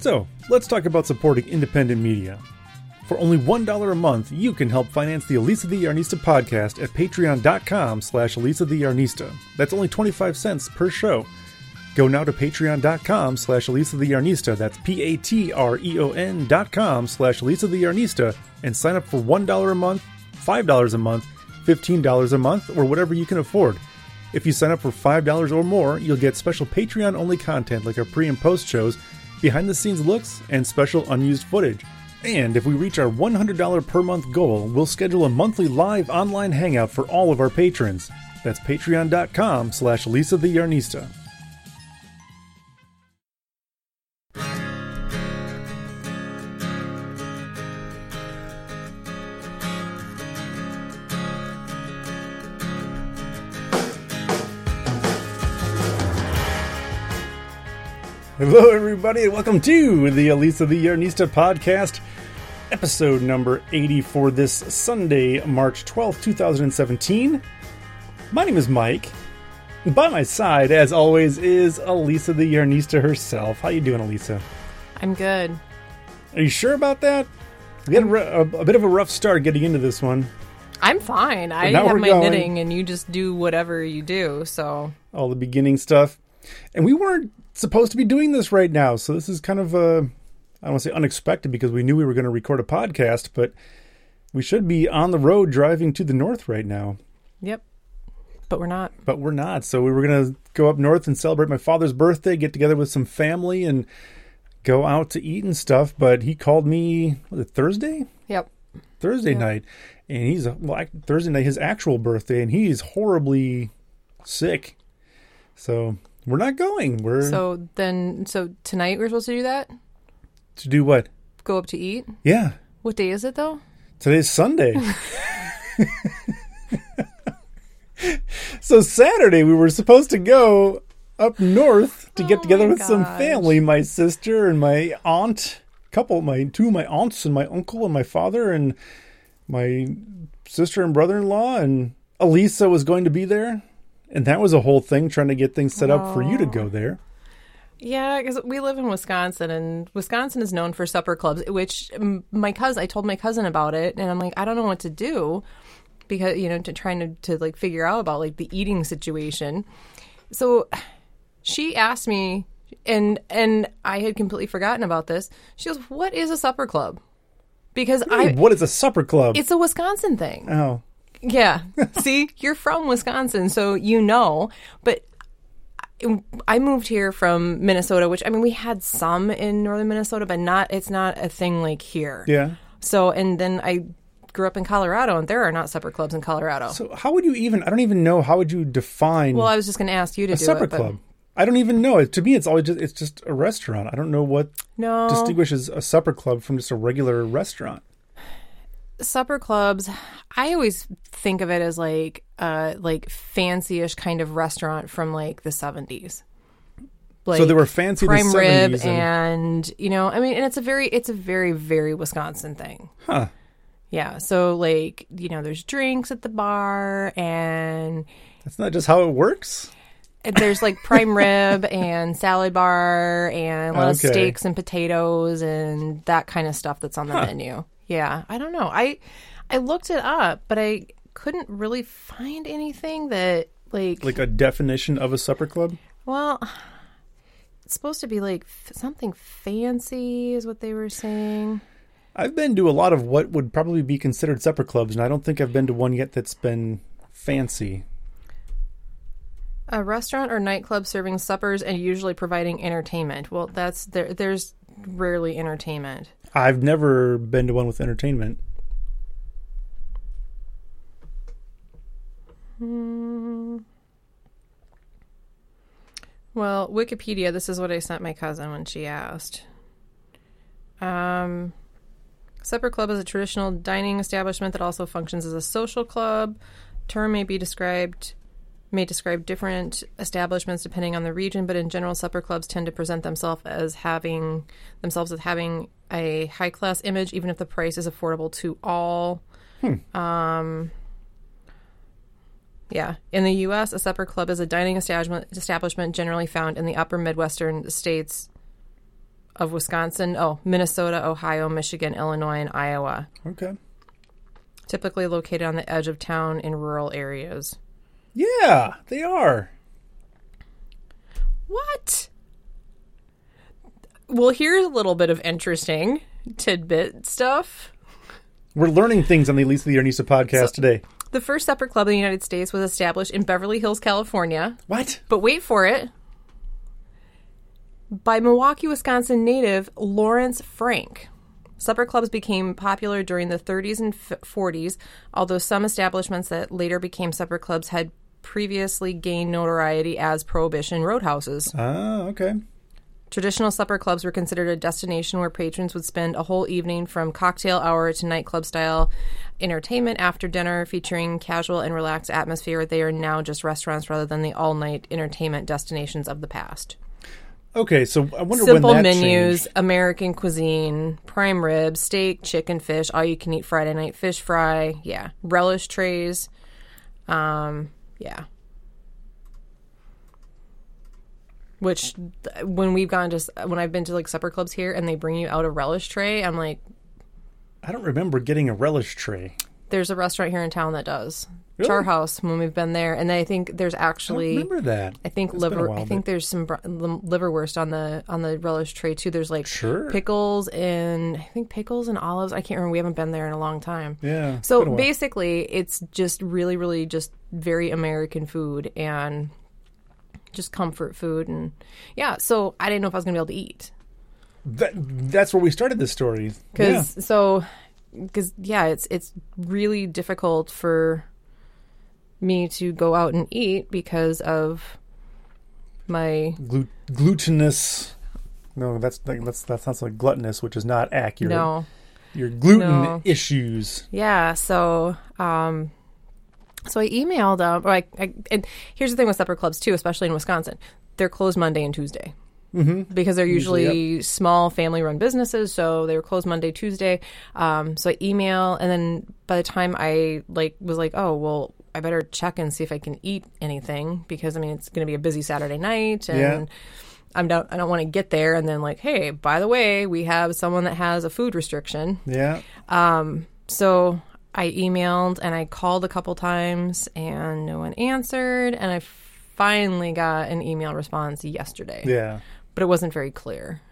So, let's talk about supporting independent media. For only $1 a month, you can help finance the Elisa the Yarnista podcast at patreon.com slash Elisa the Yarnista. That's only 25 cents per show. Go now to patreon.com slash Elisa the Yarnista. That's P-A-T-R-E-O-N dot com slash Elisa the Yarnista and sign up for $1 a month, $5 a month, $15 a month, or whatever you can afford. If you sign up for $5 or more, you'll get special Patreon only content like our pre and post shows, behind the scenes looks, and special unused footage. And if we reach our $100 per month goal, we'll schedule a monthly live online hangout for all of our patrons. That's patreon.com slash Elisa the Yarnista. Hello, everybody, and welcome to the Elisa the Yarnista podcast, episode number 80 for this Sunday, March 12th, 2017. My name is Mike. By my side, as always, is Elisa the Yarnista herself. How you doing, Elisa? I'm good. Are you sure about that? We had a, a, a bit of a rough start getting into this one. I'm fine. I have my going. knitting, and you just do whatever you do. So all the beginning stuff. And we weren't supposed to be doing this right now, so this is kind of uh, I don't want to say unexpected because we knew we were going to record a podcast, but we should be on the road driving to the north right now, yep. But we're not. but we're not. So we were going to go up north and celebrate my father's birthday, get together with some family, and go out to eat and stuff. But he called me was it Thursday? Yep. Thursday Yeah. night, and he's well, Thursday night his actual birthday, and he's horribly sick. So we're not going. We're So then, so tonight we're supposed to do that. to do what? Go up to eat. Yeah, What day is it though? today's Sunday. so Saturday we were supposed to go up north to get Oh together my with some gosh. family, my sister and my aunt, couple my two of my aunts and my uncle and my father and my sister and brother-in-law and Elisa was going to be there. And that was a whole thing trying to get things set up for you to go there. Yeah, because we live in Wisconsin, and Wisconsin is known for supper clubs. Which my cousin, I told my cousin about it, and I'm like, I don't know what to do because you know, to trying to to like figure out about like the eating situation. So she asked me, and and I had completely forgotten about this. She goes, "What is a supper club?" Because I, what is a supper club? it's a Wisconsin thing. oh. Yeah. See, you're from Wisconsin, so you know. But I- moved here from Minnesota, which I mean, we had some in northern Minnesota, but not. It's not a thing like here. Yeah. So, and then I grew up in Colorado, and there are not supper clubs in Colorado. So how would you even? I don't even know. How would you define well, I was just going to ask you to a do supper it, but club? I don't even know. To me, it's always just it's just a restaurant. I don't know what no distinguishes a supper club from just a regular restaurant. Supper clubs. I always think of it as like uh like fancy-ish kind of restaurant from like the seventies. Like so they were fancy prime the rib and, and you know i mean and it's a very it's a very very wisconsin thing huh. yeah so like you know there's drinks at the bar and That's not just how it works. there's like prime rib and salad bar and a lot Okay. of steaks and potatoes and that kind of stuff that's on the menu yeah i don't know i i looked it up but i couldn't really find anything that like, Like a definition of a supper club. well it's supposed to be like f- something fancy is what they were saying I've been to a lot of what would probably be considered supper clubs, and I don't think I've been to one yet that's been fancy. A restaurant or nightclub serving suppers and usually providing entertainment. Well, that's there. There's rarely entertainment. I've never been to one with entertainment. Well, Wikipedia. This is what I sent my cousin when she asked. Um, supper club is a traditional dining establishment that also functions as a social club. Term may be described may describe different establishments depending on the region, but in general, supper clubs tend to present themselves as having themselves as having a high class image, even if the price is affordable to all. Hmm. Um, yeah, in the U.S., a supper club is a dining establishment establishment generally found in the upper Midwestern states of Wisconsin, oh, Minnesota, Ohio, Michigan, Illinois, and Iowa. Okay. Typically located on the edge of town in rural areas. Yeah, they are. What? Well, here's a little bit of interesting tidbit stuff. We're learning things on the Elisa the Yarnista podcast today. The first supper club in the United States was established in Beverly Hills, California. What? But wait for it. By Milwaukee, Wisconsin native Lawrence Frank. Supper clubs became popular during the 30s and f- 40s, although some establishments that later became supper clubs had previously gained notoriety as prohibition roadhouses. Ah, okay. Traditional supper clubs were considered a destination where patrons would spend a whole evening from cocktail hour to nightclub style entertainment after dinner, featuring casual and relaxed atmosphere. They are now just restaurants rather than the all night entertainment destinations of the past. Okay, so I wonder Simple when that Simple menus, changed. American cuisine, prime rib, steak, chicken, fish, all you can eat Friday night fish fry. Yeah. Relish trays. Um, yeah. Which, when we've gone s- when I've been to like supper clubs here and they bring you out a relish tray, I'm like, I don't remember getting a relish tray. There's a restaurant here in town that does. Really? Char House, when we've been there. And I think there's I actually. remember that. I think It's liver. while, I think but- there's some br- liverwurst on the on the relish tray too. There's like Sure. pickles and I think pickles and olives. I can't remember. We haven't been there in a long time. Yeah. So basically, it's just really, really just very American food and just comfort food and yeah. So I didn't know if I was gonna be able to eat That, that's where we started this story. Yeah. because so because yeah, it's it's really difficult for me to go out and eat because of my Glu- glutinous. No, that's that's that sounds like gluttonous, which is not accurate. no Your gluten No. issues. Yeah, so um so I emailed them or I, I and here's the thing with supper clubs too, especially in Wisconsin. They're closed Monday and Tuesday. Mm-hmm. Because they're usually, Usually, small family run businesses, so they were closed Monday, Tuesday. Um, so I email and then by the time I like was like, Oh, well, I better check and see if I can eat anything because I mean it's gonna be a busy Saturday night and Yeah. I'm don't, I don't want to get there and then like, hey, by the way, we have someone that has a food restriction. Yeah. Um so I emailed and I called a couple times and no one answered. And I finally got an email response yesterday, Yeah. But it wasn't very clear.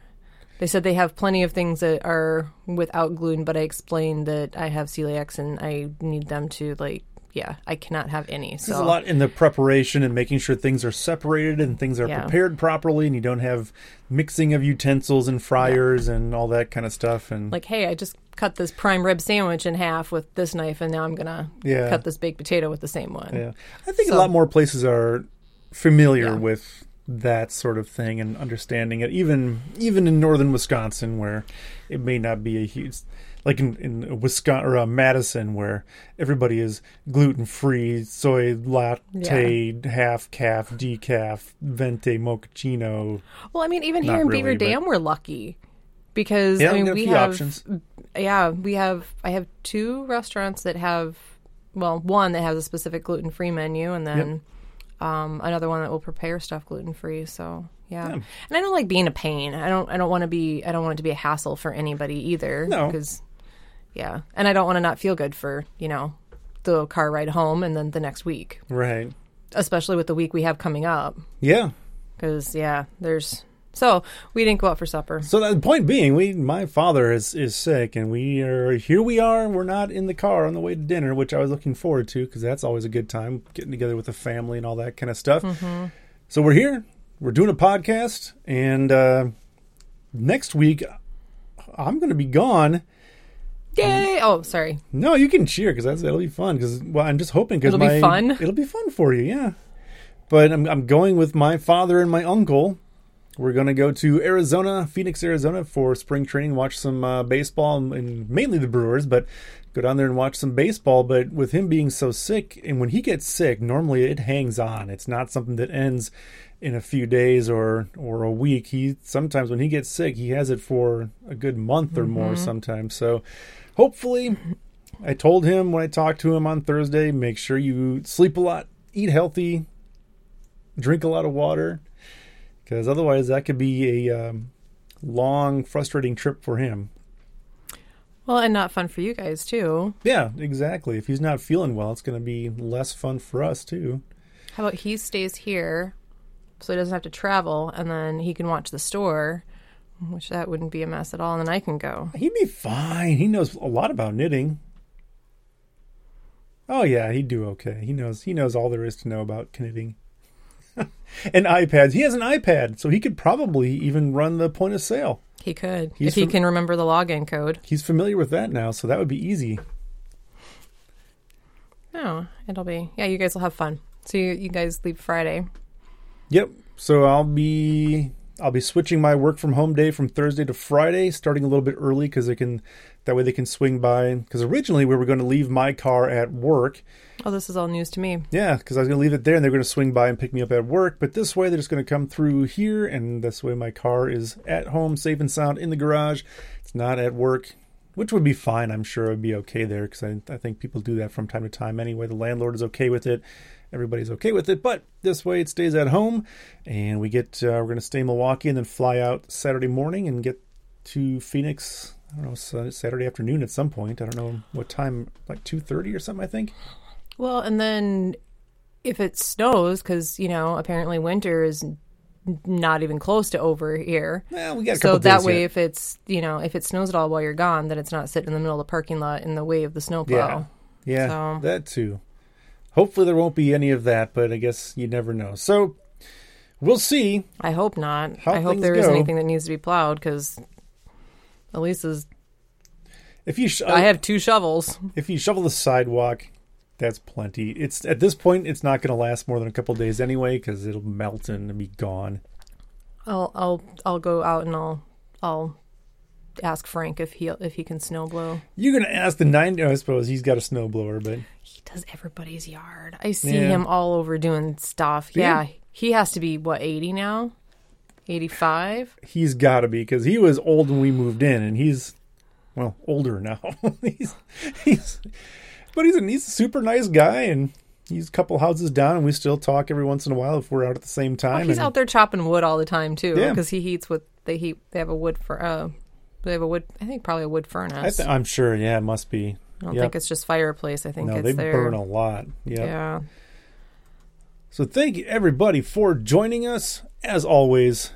They said they have plenty of things that are without gluten, but I explained that I have celiacs and I need them to like, yeah, I cannot have any. So There's a lot in the preparation and making sure things are separated and things are Yeah. prepared properly, and you don't have mixing of utensils and fryers and all that kind of stuff. And like, hey, I just cut this prime rib sandwich in half with this knife, and now I'm gonna Yeah. cut this baked potato with the same one. yeah, I think a lot more places are familiar Yeah. with that sort of thing and understanding it. Even even in northern Wisconsin, where it may not be a huge. Like in, in Wisconsin or uh, Madison, where everybody is gluten free, soy latte, half calf, decaf, venti mochaccino. Well, I mean, even here in really, Beaver but- Dam, we're lucky because Yeah, I we mean, we have options. yeah, we have. I have two restaurants that have, well, one that has a specific gluten free menu, and then um, another one that will prepare stuff gluten free. So yeah. and I don't like being a pain. I don't. I don't want to be. I don't want it to be a hassle for anybody either. No. because yeah, and I don't want to not feel good for you know the car ride home and then the next week, Right. especially with the week we have coming up. Yeah. Because yeah, there's so we didn't go out for supper. So the point being, we my father is is sick, and we are here. We are. We're not in the car on the way to dinner, which I was looking forward to because that's always a good time getting together with the family and all that kind of stuff. So we're here. We're doing a podcast, and uh, next week I'm going to be gone. Yay! Oh, sorry. No, you can cheer because that's that'll be fun. Because well, I'm just hoping because It'll my be fun? It'll be fun for you, yeah. But I'm I'm going with my father and my uncle. We're gonna go to Arizona, Phoenix, Arizona, for spring training. Watch some uh, baseball and, and mainly the Brewers, but go down there and watch some baseball. But with him being so sick, and when he gets sick, normally it hangs on. It's not something that ends in a few days or or a week. He sometimes when he gets sick, he has it for a good month or more sometimes. So hopefully I told him when I talked to him on Thursday, make sure you sleep a lot, eat healthy, drink a lot of water, because otherwise that could be a um, long, frustrating trip for him. Well, and not fun for you guys too. Yeah, exactly. If he's not feeling well, it's going to be less fun for us too. How about he stays here so he doesn't have to travel and then he can watch the store, which that wouldn't be a mess at all, and then I can go. He'd be fine. He knows a lot about knitting. Oh yeah, he'd do okay. He knows he knows all there is to know about knitting. and iPads. He has an iPad, so he could probably even run the point of sale. He could He's if he can remember the login code. He's familiar with that now, so that would be easy. Oh, it'll be yeah. You guys will have fun. So you, you guys leave Friday. Yep. So I'll be I'll be switching my work from home day from Thursday to Friday, starting a little bit early because they can that way they can swing by. Because originally we were going to leave my car at work. Oh, this is all news to me. Yeah, because I was going to leave it there and they're going to swing by and pick me up at work. But this way they're just going to come through here, and this way my car is at home, safe and sound in the garage. It's not at work, which would be fine. I'm sure it would be okay there because I, I think people do that from time to time anyway. The landlord is okay with it. Everybody's okay with it, but this way it stays at home, and we get uh, we're going to stay in Milwaukee and then fly out Saturday morning and get to Phoenix. I don't know Saturday afternoon at some point. I don't know what time, like two thirty or something. I think. Well, and then if it snows, because you know apparently winter is not even close to over here. Well, we got a couple So that way, yet. if it's you know if it snows at all while you're gone, then it's not sitting in the middle of the parking lot in the way of the snowplow. Yeah, So- that too. Hopefully there won't be any of that, but I guess you never know. So we'll see. I hope not. I hope there is go. anything that needs to be plowed because Elisa's. If you sh- I have two shovels. if you shovel the sidewalk, that's plenty. It's at this point it's not going to last more than a couple days anyway because it'll melt and be gone. I'll I'll I'll go out and I'll I'll ask Frank if he if he can snow blow. You're going to ask the nine. I suppose he's got a snowblower, but He does everybody's yard. I see Yeah. him all over doing stuff. you? Yeah, he has to be what eighty now, eighty five. he's got to be because he was old when we moved in, and he's well older now. he's he's but he's a he's a super nice guy, and he's a couple houses down, and we still talk every once in a while if we're out at the same time. He's and- out there chopping wood all the time too, Yeah. because he heats with they heat. They have a wood for uh, they have a wood. I think probably a wood I furnace. th- I'm sure. Yeah, it must be. I don't Yep. think it's just fireplace. I think No, it's they there. burn a lot. Yep. Yeah. So thank you everybody for joining us. As always,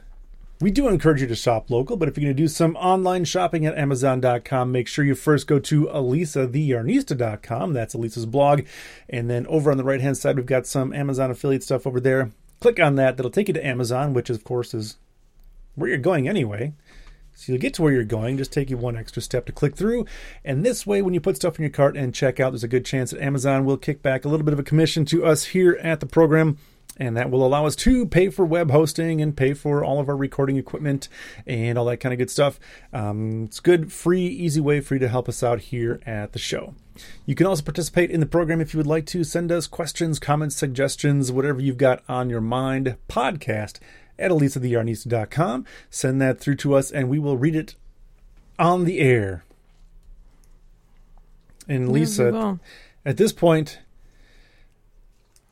we do encourage you to shop local, but if you're going to do some online shopping at Amazon.com, make sure you first go to ElisaTheYarnista.com. That's Elisa's blog. And then over on the right hand side, we've got some Amazon affiliate stuff over there. Click on that. That'll take you to Amazon, which of course is where you're going anyway. So you'll get to where you're going, just take you one extra step to click through. And this way, when you put stuff in your cart and check out, there's a good chance that Amazon will kick back a little bit of a commission to us here at the program. And that will allow us to pay for web hosting and pay for all of our recording equipment and all that kind of good stuff. Um, it's good, free, easy way for you to help us out here at the show. You can also participate in the program if you would like to. Send us questions, comments, suggestions, whatever you've got on your mind. Podcast at elisatheyarnista.com. Send that through to us and we will read it on the air. And Lisa, at this point,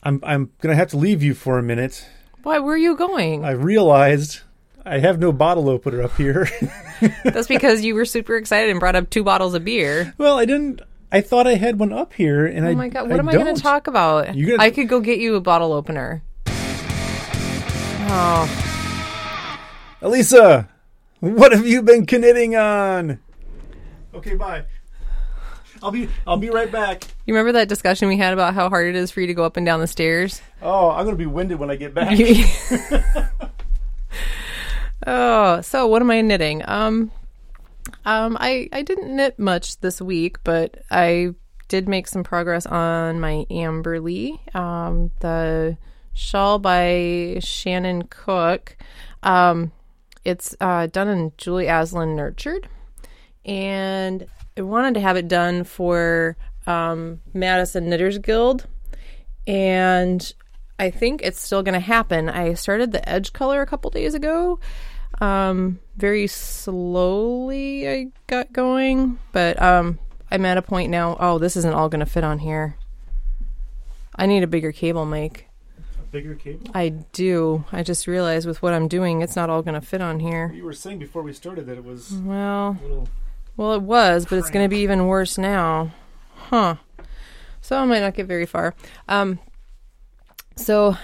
I'm I'm gonna have to leave you for a minute. Why? Where are you going? I realized I have no bottle opener up here. That's because you were super excited and brought up two bottles of beer. well, I didn't. I thought I had one up here, and oh I Oh my god! What am I going to talk about? Gonna- I could go get you a bottle opener. Oh, Elisa, what have you been knitting on? Okay, bye. I'll be I'll be right back. you remember that discussion we had about how hard it is for you to go up and down the stairs? Oh, I'm gonna be winded when I get back. oh, so what am I knitting? Um, um, I I didn't knit much this week, but I did make some progress on my Amberley, um, the shawl by Shannon Cook. Um, it's uh, done in Julie Asselin Nurtured, and I wanted to have it done for um, Madison Knitters Guild, and I think it's still going to happen. I started the edge color a couple days ago. Um, very slowly I got going, but um, I'm at a point now. Oh, this isn't all going to fit on here. I need a bigger cable mic. A bigger cable? I do. I just realized with what I'm doing, it's not all going to fit on here. You were saying before we started that it was Well, a little. Well, it was, but it's going to be even worse now. Huh. So I might not get very far. Um, so,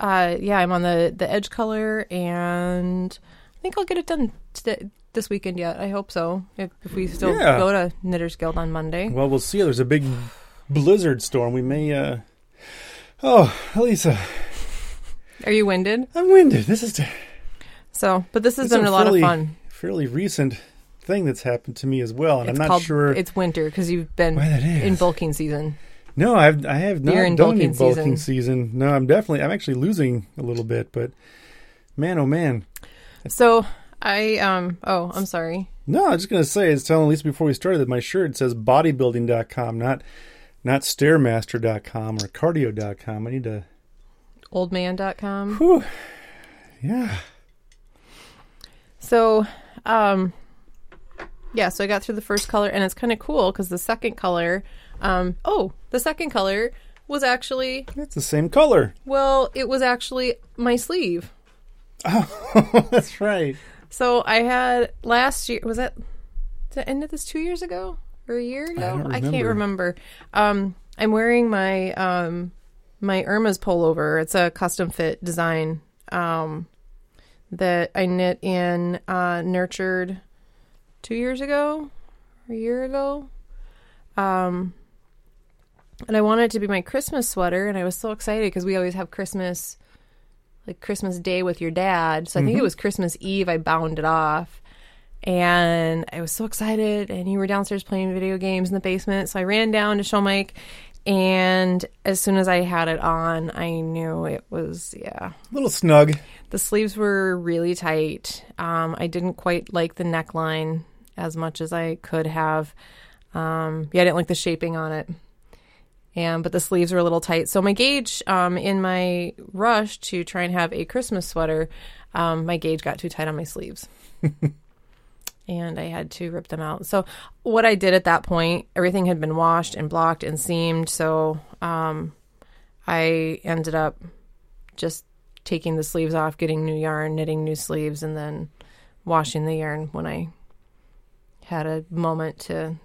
uh, yeah, I'm on the, the edge color, and I think I'll get it done today, this weekend yet. I hope so. If, if we still Yeah. go to Knitters Guild on Monday. Well, we'll see. There's a big blizzard storm. We may. uh Oh, Elisa, Are you winded? I'm winded. This is So, but this has been a a lot fairly- of fun. fairly recent thing that's happened to me as well, and it's I'm not called, sure It's winter because you've been why that is. in bulking season. No, I've I have not You're in done any bulking bulking season. season. No, I'm definitely I'm actually losing a little bit, but man, oh man. So I um oh I'm sorry. No, I was just gonna say, it's telling Lisa before we started that my shirt says bodybuilding.com, not not stairmaster.com or cardio.com. I need to Oldman.com. whew, yeah. So um yeah, so I got through the first color and it's kind of cool because the second color um oh the second color was actually It's the same color. well it was actually my sleeve. Oh that's right. So I had last year was that the end of this two years ago or a year ago? don't I, can't remember. remember. Um, I'm wearing my um, my Irma's pullover. It's a custom fit design um, that I knit in uh, nurtured two years ago, or a year ago. Um, and I wanted it to be my Christmas sweater, and I was so excited because we always have Christmas like Christmas Day with your dad. So I think it was Christmas Eve I bound it off. And I was so excited and you were downstairs playing video games in the basement. So I ran down to show Mike and as soon as I had it on, I knew it was yeah. A little snug. The sleeves were really tight. Um, I didn't quite like the neckline as much as I could have. Um, yeah, I didn't like the shaping on it. And but the sleeves were a little tight. So my gauge, um, in my rush to try and have a Christmas sweater, um, my gauge got too tight on my sleeves. and I had to rip them out. So what I did at that point, everything had been washed and blocked and seamed. So um, I ended up just taking the sleeves off, getting new yarn, knitting new sleeves, and then washing the yarn when I had a moment to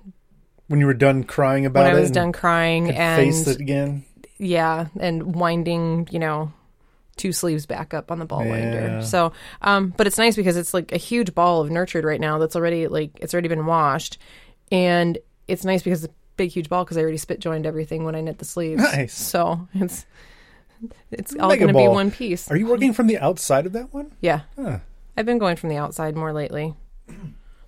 When you were done crying about when I it was done crying and face it again. yeah, and winding, you know, two sleeves back up on the ball Yeah. winder. So, um, but it's nice because it's like a huge ball of nurtured right now that's already like it's already been washed, and it's nice because it's a big huge ball because I already spit joined everything when I knit the sleeves. Nice. So it's it's all going to be one piece. Are you working from the outside of that one? Yeah, Huh. I've been going from the outside more lately,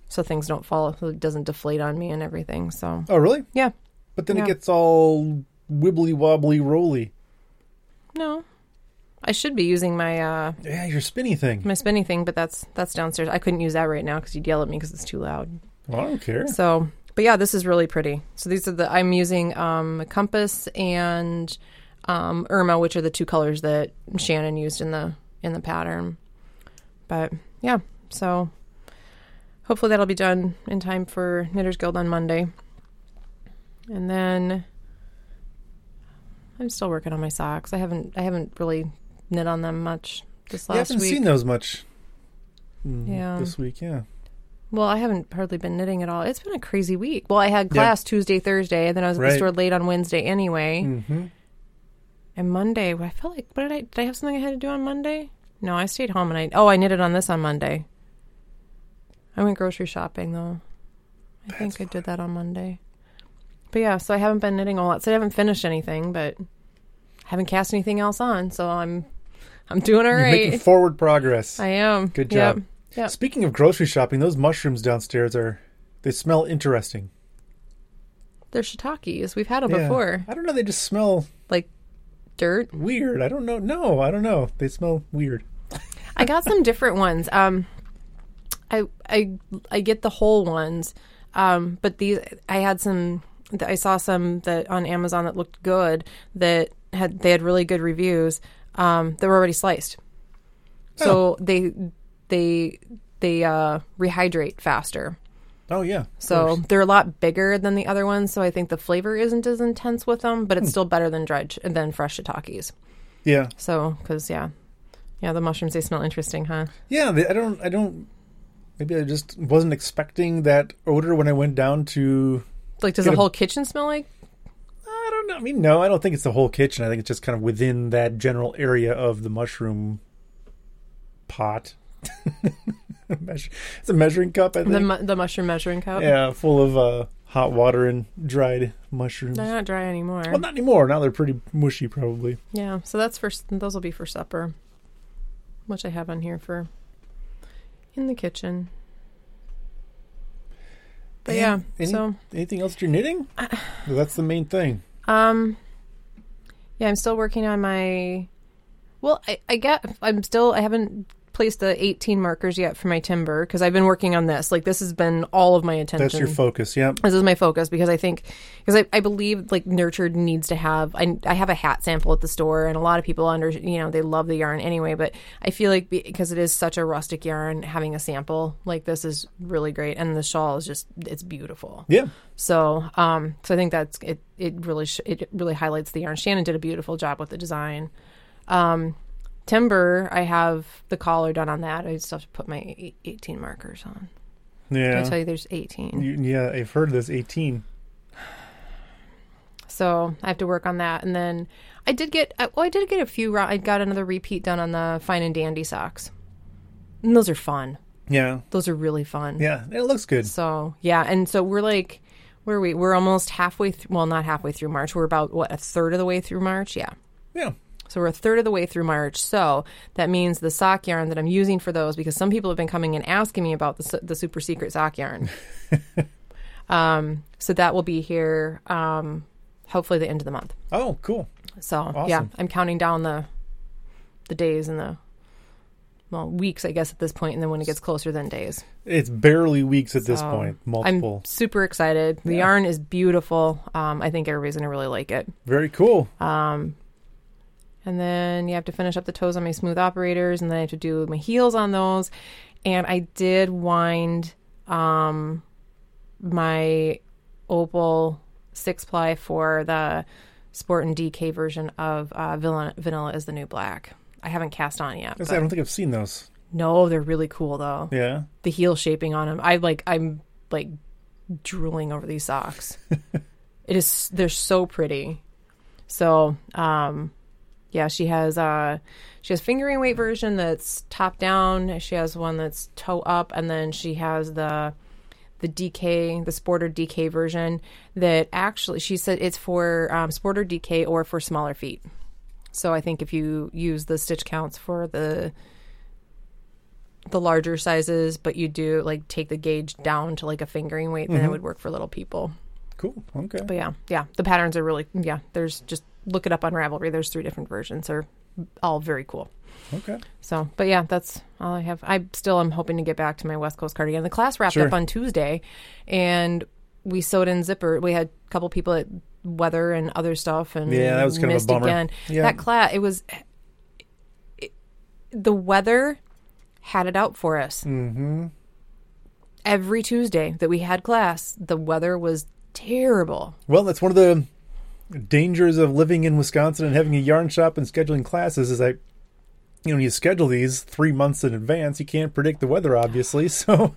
so things don't fall, so it doesn't deflate on me and everything. So Oh, really? yeah, But then Yeah. it gets all wibbly wobbly roly. no, I should be using my uh Yeah, your spinny thing. my spinning thing, but that's that's downstairs. I couldn't use that right now because you'd yell at me because it's too loud. Well, I don't care. So, but yeah, this is really pretty. So these are the I'm using um, Compass and um, Irma, which are the two colors that Shannon used in the in the pattern. But yeah, so hopefully that'll be done in time for Knitters Guild on Monday. And then I'm still working on my socks. I haven't I haven't really knit on them much this last week. You haven't week. seen those much mm, Yeah. this week, yeah. Well, I haven't hardly been knitting at all. It's been a crazy week. Well, I had class Tuesday, Thursday, and then I was at Right. the store late on Wednesday anyway. Mm-hmm. And Monday, I felt like what did I did I have something I had to do on Monday? No, I stayed home and I oh I knitted on this on Monday. I went grocery shopping though. I think I did that on Monday. But yeah, so I haven't been knitting a lot. So I haven't finished anything, but haven't cast anything else on. So I'm I'm doing all You're right. making forward progress. I am. Good Yep. job. Yep. Speaking of grocery shopping, those mushrooms downstairs are they smell interesting. They're shiitakes. We've had them Yeah. before. I don't know, they just smell Like dirt. weird. I don't know. No, I don't know. They smell weird. I got some different ones. Um, I I I get the whole ones, um, but these I had some. I saw some that on Amazon that looked good. That had they had really good reviews. Um, that were already sliced, so they they they uh, rehydrate faster. Oh yeah. So they're a lot bigger than the other ones. So I think the flavor isn't as intense with them, but it's still better than dried than fresh shiitakes. Yeah, So, because yeah, yeah, the mushrooms they smell interesting, huh? yeah. They, I don't. I don't. Maybe I just wasn't expecting that odor when I went down to. Like, does the a- whole kitchen smell like? I don't know. I mean, no, I don't think it's the whole kitchen. I think it's just kind of within that general area of the mushroom pot. It's a measuring cup, I think. The, mu- the mushroom measuring cup. yeah, full of uh, hot water and dried mushrooms. They're not dry anymore. Well, not anymore. Now they're pretty mushy, probably. Yeah, so that's for those will be for supper, which I have on here for in the kitchen. But And yeah, any- so Anything else you're knitting? That's the main thing. um, yeah, I'm still working on my. Well, I, I get I'm still I haven't placed the 18 markers yet for my timber because I've been working on this. Like this has been all of my attention. That's your focus. Yeah. this is my focus because I think because I, I believe like nurtured needs to have I, I have a hat sample at the store and a lot of people under you know they love the yarn anyway but I feel like because it is such a rustic yarn having a sample like this is really great and the shawl is just it's beautiful Yeah. so um so I think that's it it really sh- it really highlights the yarn Shannon did a beautiful job with the design um timber I have the collar done on that I just have to put my 18 markers on Did I tell you there's 18 You- yeah, I've heard there's 18. So I have to work on that, and then I did get well, I did get a few. I got another repeat done on the fine and dandy socks, and those are fun. Yeah. Those are really fun. Yeah. It looks good. So yeah, and so we're like, where are we? We're almost halfway. Th- well, not halfway through March. We're about what a third of the way through March. Yeah. Yeah. So we're a third of the way through March. So that means the sock yarn that I'm using for those, because some people have been coming and asking me about the the super secret sock yarn. um, so that will be here. Um, hopefully the end of the month. Oh, cool. So yeah, I'm counting down the the days and the well weeks, I guess, at this point, and then when it gets closer, then days. It's barely weeks at this point. Multiple. I'm super excited. The Yeah. yarn is beautiful. Um, I think everybody's gonna really like it. Very cool. Um, and then you have to finish up the toes on my smooth operators, and then I have to do my heels on those. And I did wind um, my opal six ply for the sport and DK version of uh, vanilla, vanilla is the new black. I haven't cast on yet. I don't think I've seen those. no, they're really cool though. Yeah. The heel shaping on them, I like. I'm like drooling over these socks. it is. They're so pretty. So, um, yeah, she has uh, she has fingering weight version that's top down. She has one that's toe up, and then she has the the DK, the Sporter DK version that actually she said it's for um, Sporter DK or for smaller feet. So I think if you use the stitch counts for the the larger sizes, but you do like take the gauge down to like a fingering weight, then it would work for little people. Cool. Okay. But yeah, yeah, the patterns are really yeah. There's just look it up on Ravelry. There's three different versions. They're all very cool. Okay. So, but yeah, that's all I have. I still am hoping to get back to my West Coast cardigan. The class wrapped Sure. up on Tuesday, and we sewed in zipper. We had a couple people at weather and other stuff, and Yeah, that was kind of a missed bummer. again. Yeah. That class, it was it, the weather had it out for us. Mm-hmm. Every Tuesday that we had class, the weather was terrible. Well, that's one of the dangers of living in Wisconsin and having a yarn shop and scheduling classes is that you know when you schedule these three months in advance, you can't predict the weather, obviously. So,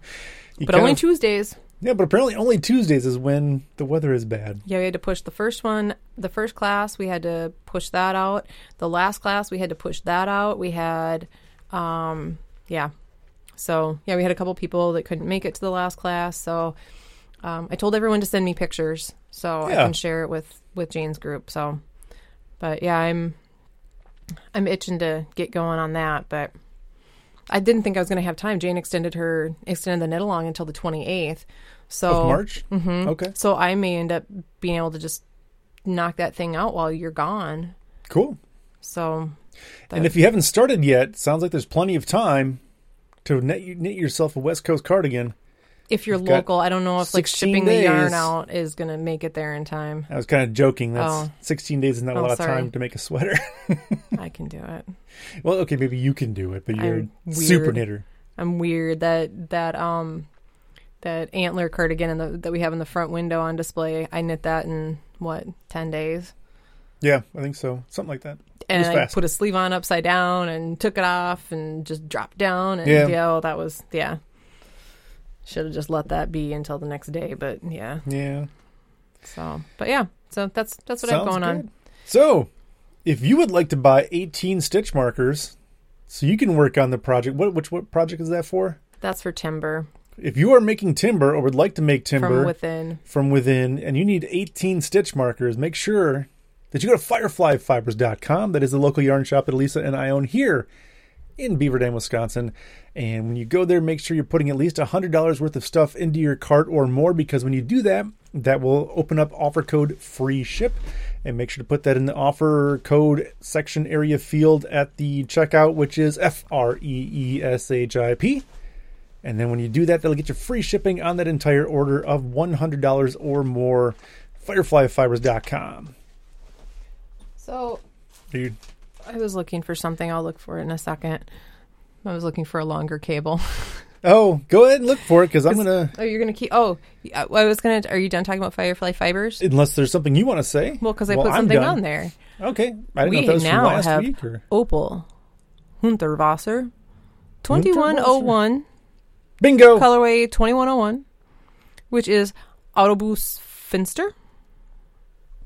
you But only of- Tuesdays. yeah, but apparently only Tuesdays is when the weather is bad. Yeah, we had to push the first one, the first class, we had to push that out. The last class, we had to push that out. We had, um, yeah. So, yeah, we had a couple people that couldn't make it to the last class. So, um, I told everyone to send me pictures so I Yeah. can share it with, with Jane's group. So, but yeah, I'm, I'm itching to get going on that, but I didn't think I was going to have time. Jane extended her, extended the knit along until the 28th. So, Of March. Mm-hmm. Okay. so I may end up being able to just knock that thing out while you're gone. Cool. So, And if you haven't started yet, sounds like there's plenty of time to knit, knit yourself a West Coast cardigan. If you're You've got local, I don't know if like 16 shipping the yarn days. out is going to make it there in time. I was kind of joking. That's Oh. 16 days is not a Oh, lot of time to make a sweater. I can do it. well, okay, maybe you can do it, but you're I'm a super weird. knitter. I'm weird that that um that antler cardigan in the, that we have in the front window on display. I knit that in what ten days. Yeah, I think so. Something like that. and was I fast. put a sleeve on upside down and took it off and just dropped down and Yeah. yeah, well, that was yeah. Should have just let that be until the next day, but yeah. Yeah. So, but yeah, so that's that's what I have Sounds going on. So, if you would like to buy 18 stitch markers so you can work on the project, what which what project is that for? That's for timber If you are making timber or would like to make timber from within. from within and you need 18 stitch markers, make sure that you go to fireflyfibers.com. That is the local yarn shop that Elisa and I own here in Beaver Dam, Wisconsin. And when you go there, make sure you're putting at least $100 worth of stuff into your cart or more because when you do that, that will open up offer code free ship. And make sure to put that in the offer code section area field at the checkout, which is F R E E S H I P. And then when you do that, that'll get you free shipping on that entire order of $100 or more. Fireflyfibers.com. So Dude, I was looking for something. I'll look for it in a second. I was looking for a longer cable. oh, go ahead and look for it because I'm gonna. Oh, you're gonna keep. Oh, I was gonna. Are you done talking about Firefly Fibers? Unless there's something you want to say. Well, because I Well, put something on there. Okay, I didn't know We if that was from now last have week or Opal, Hundertwasser, 2101, bingo. colorway 2101, which is Autobus Finster.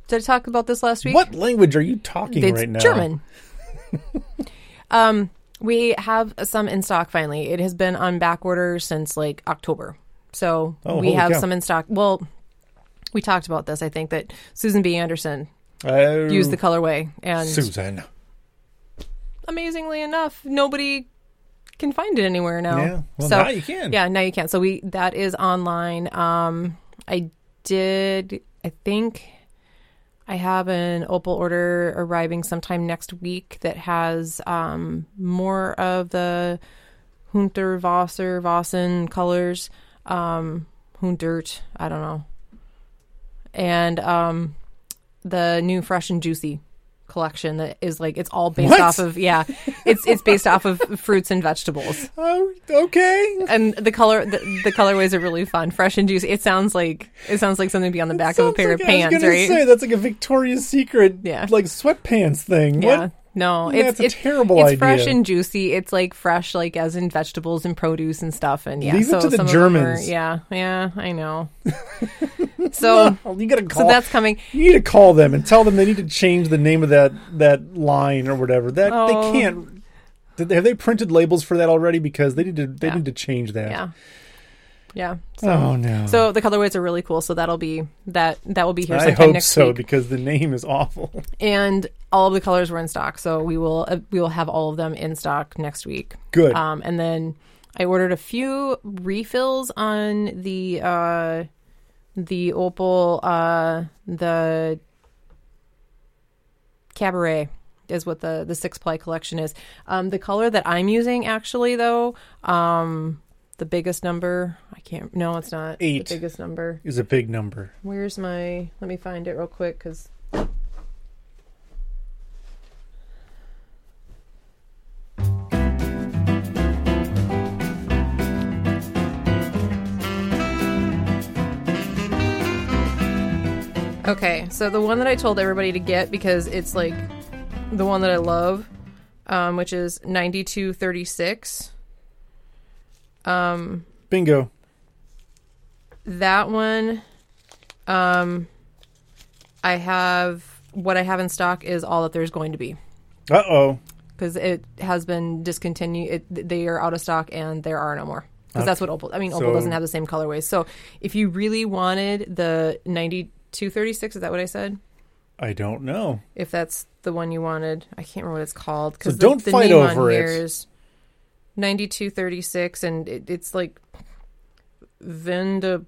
Did I talk about this last week? What language are you talking it's right now? German. um, we have some in stock finally. It has been on back order since like October. So Oh, we have cow. some in stock. Well, we talked about this. I think that Susan B. Anderson Oh, used the colorway, and Susan. amazingly enough, nobody can find it anywhere now. Yeah. Well, so now you can. yeah, now you can. So we that is online. Um, I did. I think I have an opal order arriving sometime next week that has um more of the Hundertwasser Vossen colors. Um, Huntert. I don't know. And um, the new fresh and juicy collection that is like it's all based What? off of yeah it's it's based off of fruits and vegetables Oh, okay. and the color the, the colorways are really fun fresh and juicy it sounds like it sounds like something to be on the back of a pair like- of I was pants right Say that's like a Victoria's Secret, Yeah. like sweatpants thing. yeah What? No That's it's a it's terrible it's idea. fresh and juicy it's like fresh like as in vegetables and produce and stuff and yeah Leave it so to the them are- Germans. yeah yeah i know so you gotta call. so that's coming you need to call them and tell them they need to change the name of that that line or whatever. That Oh. they can't. Did they, have they printed labels for that already? Because they need to. They Yeah. need to change that. yeah yeah so Oh no. so the colorways are really cool so that'll be that that will be here I hope so week because the name is awful. and all of the colors were in stock so we will uh, we will have all of them in stock next week Good. um and then i ordered a few refills on the uh the opal uh the cabaret is what the the six ply collection is um the color that i'm using actually though um the biggest number i can't no it's not Eight. the biggest number is a big number. Where's my? Let me find it real quick because. Okay, so the one that I told everybody to get because it's like the one that I love, um, which is ninety two thirty six. Um, Bingo. that one um i have what i have in stock is all that there's going to be Uh oh. because it has been discontinued it, they are out of stock and there are no more because that's what opal i mean opal So- doesn't have the same colorways so if you really wanted the 9236 is that what i said I don't know. if that's the one you wanted i can't remember what it's called because So don't the, fight name over it. is 9236 and it, it's like Vende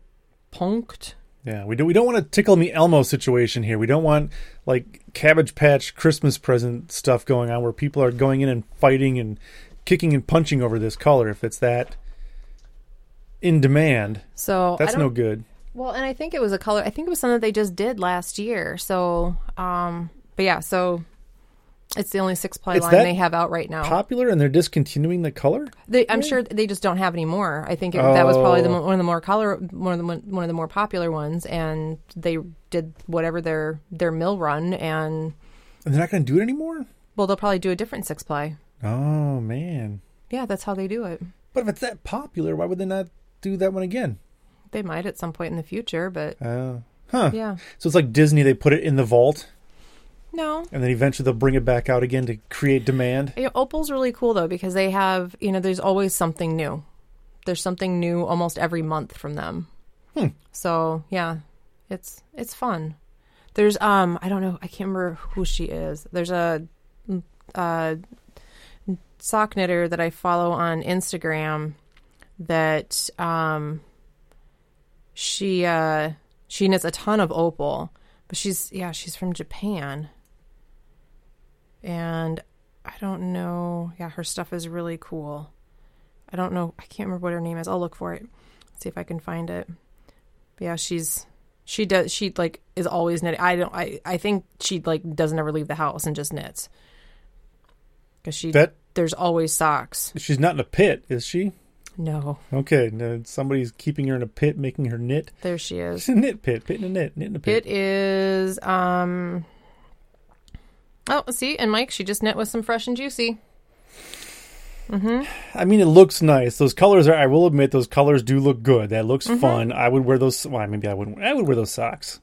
Punkt. Yeah, we do. We don't want a tickle me Elmo situation here. We don't want like Cabbage Patch Christmas present stuff going on where people are going in and fighting and kicking and punching over this color. If it's that in demand, So that's no good. Well, and I think it was a color. I think it was something that they just did last year. So, um, but yeah, so it's the only six ply It's line that they have out right now. Popular, and they're discontinuing the color. They, I'm sure they just don't have any more. I think it, that was probably the, Oh. mo- one of the more color, one of the mo- one of the more popular ones, and they did whatever their their mill run, and And they're not going to do it anymore. Well, they'll probably do a different six ply. Oh man. Yeah, that's how they do it. But if it's that popular, why would they not do that one again? They might at some point in the future, but Uh, huh. yeah. So it's like Disney. They put it in the vault, No. and then eventually they'll bring it back out again to create demand. Yeah, Opal's really cool though because they have, you know, there's always something new. There's something new almost every month from them. Hmm. So yeah, it's it's fun. There's um I don't know I can't remember who she is. There's a uh sock knitter that I follow on Instagram that um she uh she knits a ton of opal, but she's yeah she's from Japan, and I don't know. Yeah, her stuff is really cool. I don't know. I can't remember what her name is. I'll look for it. See if I can find it. But yeah, she's she does she like is always knitting. I don't. I I think she like doesn't ever leave the house and just knits because she That there's always socks. she's not in a pit, is she? No, Okay, no, somebody's keeping her in a pit, making her knit. there she is. A knit pit, pit in a knit, knit in a pit. It is um Oh, see, and Mike, she just knit with some fresh and juicy. I mean, it looks nice. Those colors are. I will admit, those colors do look good. That looks Mm-hmm. fun. I would wear those. Well, maybe I wouldn't. I would wear those socks.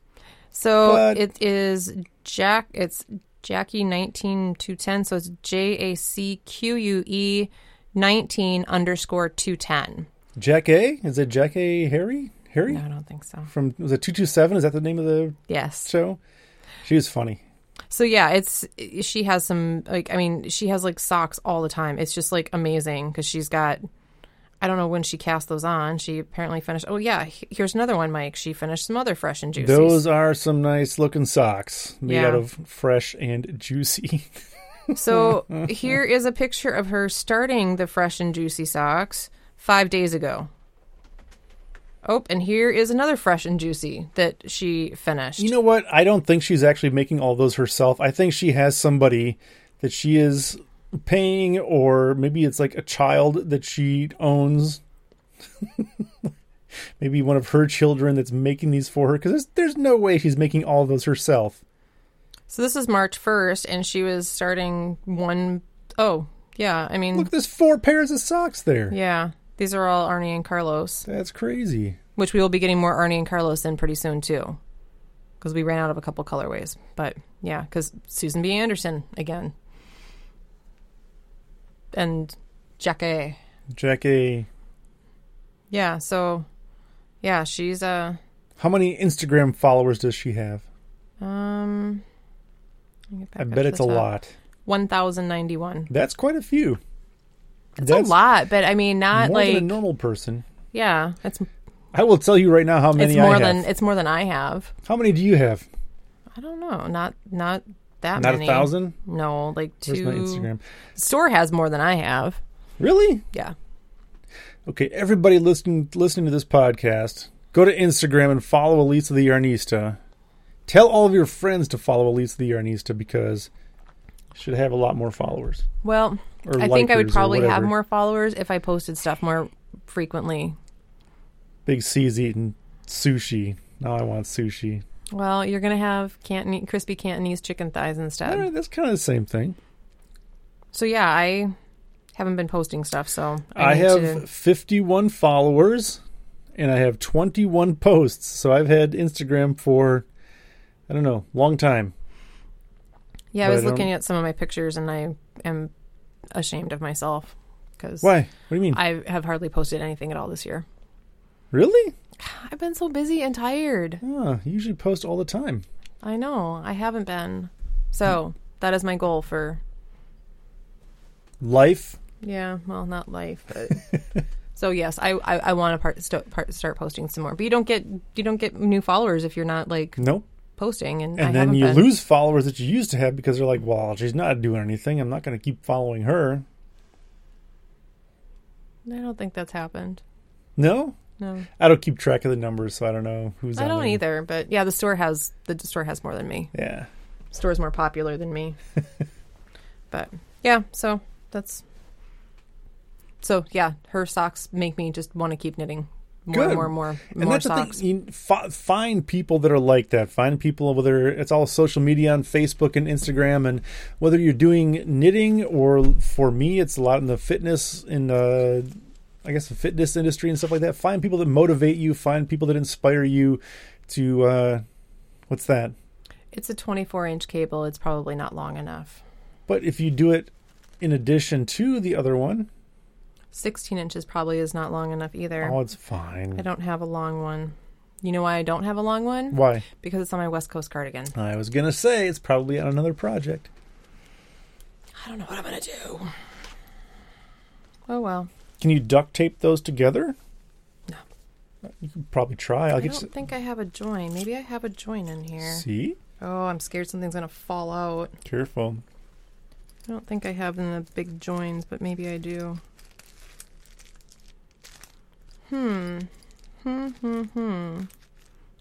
So But- it is Jack it's Jackie nineteen two ten, so it's J A C Q U E nineteen underscore two ten. Jack A. Is it Jack A. Harry? Harry No, I don't think so. from was it two two seven? Is that the name of the Yes. show? She was funny. So yeah, it's she has some like I mean she has like socks all the time. It's just like amazing because she's got. I don't know when she cast those on. She apparently finished. Oh yeah, here's another one, Mike. She finished some other fresh and juicy. Those are some nice looking socks made Yeah. out of fresh and juicy. So here is a picture of her starting the fresh and juicy socks five days ago. Oh, and here is another fresh and juicy that she finished. You know what? I don't think she's actually making all those herself. I think she has somebody that she is paying, or maybe it's like a child that she owns. maybe one of her children that's making these for her. Because there's, there's no way she's making all of those herself. so this is March 1st, and she was starting one oh yeah, I mean, Look, there's four pairs of socks there. yeah, these are all Arne and Carlos, That's crazy. which we will be getting more Arne and Carlos in pretty soon too, because we ran out of a couple colorways. But yeah, because Susan B. Anderson again, and Jackie. Jack A. Yeah, so yeah, she's uh How many Instagram followers does she have? um let me get back I up bet to it's the a top. lot. 1091. That's quite a few. It's a lot, but I mean not more like than a normal person. yeah, it's I will tell you right now how many it's more I have. than it's more than I have. How many do you have? I don't know, not not that many. Not many. a thousand. No, like two. Where's my Instagram? Store has more than I have. Really? Yeah. Okay, everybody listening listening to this podcast, go to Instagram and follow Elisa the Yarnista. Tell all of your friends to follow Elisa the Yarnista because should have a lot more followers. Well, Or I think I would probably have more followers if I posted stuff more frequently. Big C's eating sushi. Now I want sushi. Well, you're gonna have Canton crispy Cantonese chicken thighs instead. Right, that's kind of the same thing. So yeah, I haven't been posting stuff, so I, I, have to- 51 followers and I have 21 posts. So I've had Instagram for I don't know, long time. Yeah, I was I looking at some of my pictures, and I am ashamed of myself because Why? What do you mean? I have hardly posted anything at all this year. really? I've been so busy and tired. Oh, you usually post all the time. I know I haven't been. So that is my goal for Life. yeah, well, not life, but so yes, I I, I want to part, st- part start posting some more. But you don't get you don't get new followers if you're not like Nope. Posting, and, I And then you been. lose followers that you used to have because they're like, well, she's not doing anything. I'm not going to keep following her. I don't think that's happened. No? No, I don't keep track of the numbers, so I don't know who's I don't there. either. But yeah, the store has the store has more than me. Yeah. store's more popular than me. but yeah, so that's so yeah, her socks make me just want to keep knitting more Good. and more and more, And more that's socks. the thing. Find people that are like that. Find people whether it's all social media on Facebook and Instagram, and whether you're doing knitting or for me, it's a lot in the fitness in the, I guess the fitness industry and stuff like that. Find people that motivate you. Find people that inspire you to. Uh, what's that? It's a 24 inch cable. It's probably not long enough. But if you do it in addition to the other one, 16 inches probably is not long enough either. oh, it's fine. I don't have a long one. You know why I don't have a long one? Why? Because it's on my West Coast cardigan. I was gonna say it's probably on another project. I don't know what I'm going to do. Oh, well. Can you duct tape those together? No. You could probably try. I'll I get don't you. think I have a join. Maybe I have a join in here. See, Oh, I'm scared something's going to fall out. careful. I don't think I have in the big joins, but maybe I do. Hmm. Hmm, hmm, hmm.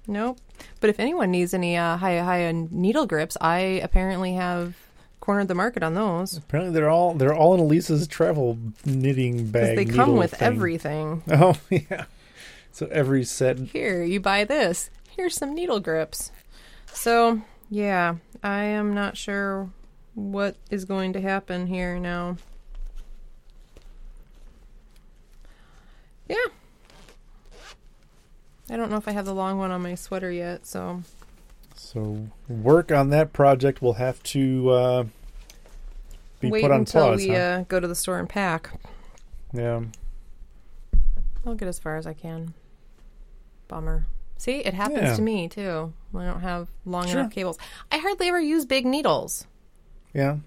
Nope. But if anyone needs any uh, high high needle grips, I apparently have cornered the market on those. Apparently, they're all they're all in Elisa's travel knitting bag. They come with thing. everything. Oh yeah. So every set. Here, you buy this. Here's some needle grips. So, yeah, I am not sure what is going to happen here now. Yeah. I don't know if I have the long one on my sweater yet, so So work on that project will have to uh, be wait put on until pause. we huh? uh, go to the store and pack. yeah. I'll get as far as I can. Bummer. See, it happens Yeah. to me too. I don't have long Sure. enough cables. I hardly ever use big needles. Yeah.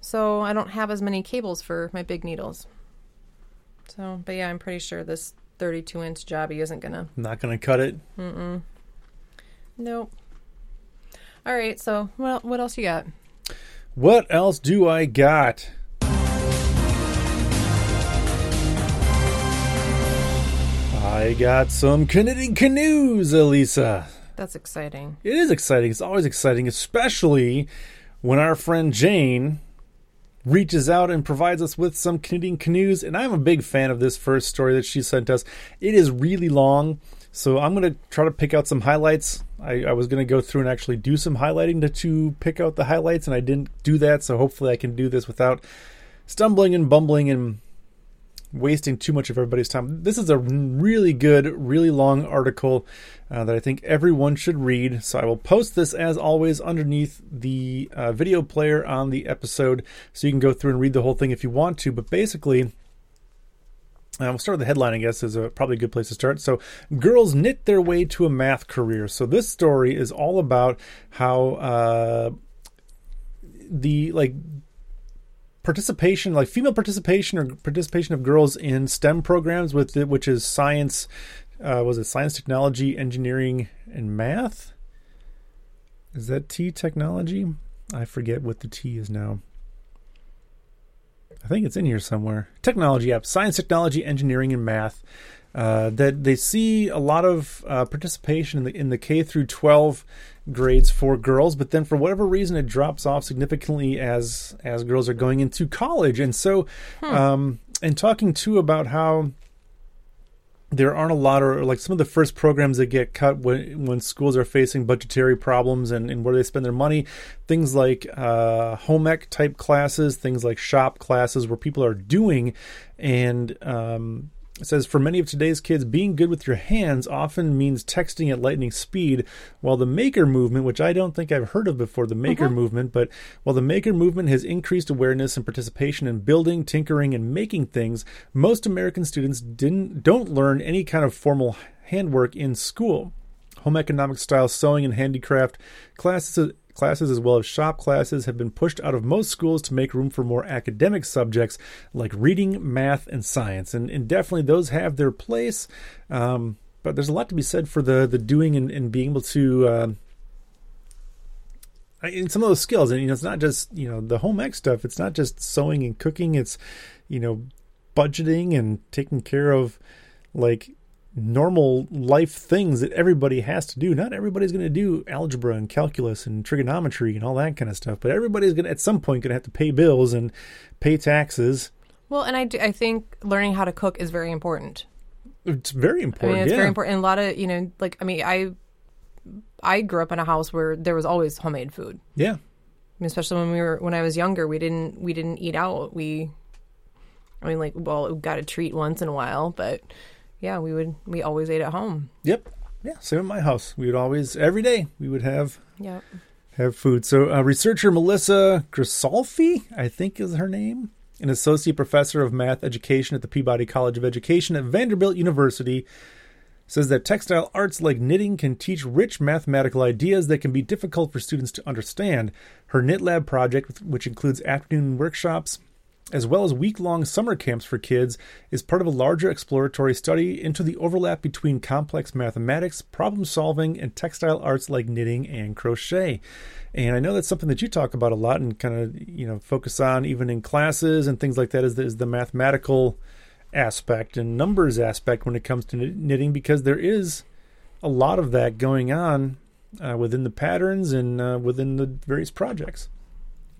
So I don't have as many cables for my big needles. So, but yeah, I'm pretty sure this 32 inch jobby isn't gonna. Not gonna cut it. Mm-mm. Nope. All right. So, what what else you got? What else do I got? I got some knitting canoes, Elisa. That's exciting. It is exciting. It's always exciting, especially when our friend Jane reaches out and provides us with some knitting canoes. And I'm a big fan of this first story that she sent us. It is really long, so I'm going to try to pick out some highlights. I, I was going to go through and actually do some highlighting to, to pick out the highlights, and I didn't do that. So hopefully, I can do this without stumbling and bumbling and wasting too much of everybody's time. This is a really good, really long article uh, that I think everyone should read. So I will post this as always underneath the uh, video player on the episode so you can go through and read the whole thing if you want to. But basically, uh, we'll start with the headline, I guess, is a, probably a good place to start. So, girls knit their way to a math career. So, this story is all about how uh, the like participation, like female participation or participation of girls in STEM programs, with it, which is science, uh, was it science, technology, engineering, and math? Is that T technology? I forget what the T is now. I think it's in here somewhere. Technology, yep. Science, technology, engineering, and math. Uh, that they see a lot of uh, participation in the in the K through 12 grades for girls, but then for whatever reason it drops off significantly as as girls are going into college. And so, um, and talking too about how there aren't a lot of like some of the first programs that get cut when when schools are facing budgetary problems and, and where they spend their money things like uh, home ec type classes things like shop classes where people are doing and um, it says for many of today's kids, being good with your hands often means texting at lightning speed, while the maker movement, which I don't think I've heard of before, the maker uh-huh. movement, but while the maker movement has increased awareness and participation in building, tinkering, and making things, most American students didn't don't learn any kind of formal handwork in school. Home economic style sewing and handicraft classes classes as well as shop classes have been pushed out of most schools to make room for more academic subjects like reading, math, and science. And, and definitely those have their place. Um, but there's a lot to be said for the the doing and, and being able to uh, in some of those skills. And you know, it's not just you know the home ec stuff. It's not just sewing and cooking. It's you know budgeting and taking care of like normal life things that everybody has to do. Not everybody's going to do algebra and calculus and trigonometry and all that kind of stuff, but everybody's going to at some point going to have to pay bills and pay taxes. Well, and I, do, I think learning how to cook is very important. It's very I important. mean, it's yeah. very important. And a lot of you know, like I mean, I I grew up in a house where there was always homemade food. Yeah. I mean, especially when we were when I was younger, we didn't we didn't eat out. We, I mean, like well, we got a treat once in a while, but yeah, we would we always ate at home. Yep. Yeah. Same in my house. We would always every day we would have Yep. have food. So, uh, researcher Melissa Gresalfi, I think is her name, an associate professor of math education at the Peabody College of Education at Vanderbilt University, says that textile arts like knitting can teach rich mathematical ideas that can be difficult for students to understand. Her Knit Lab project, which includes afternoon workshops, as well as week long summer camps for kids, is part of a larger exploratory study into the overlap between complex mathematics, problem solving, and textile arts like knitting and crochet. And I know that's something that you talk about a lot and kind of you know focus on even in classes and things like that is the, is the mathematical aspect and numbers aspect when it comes to knitting because there is a lot of that going on uh, within the patterns and uh, within the various projects.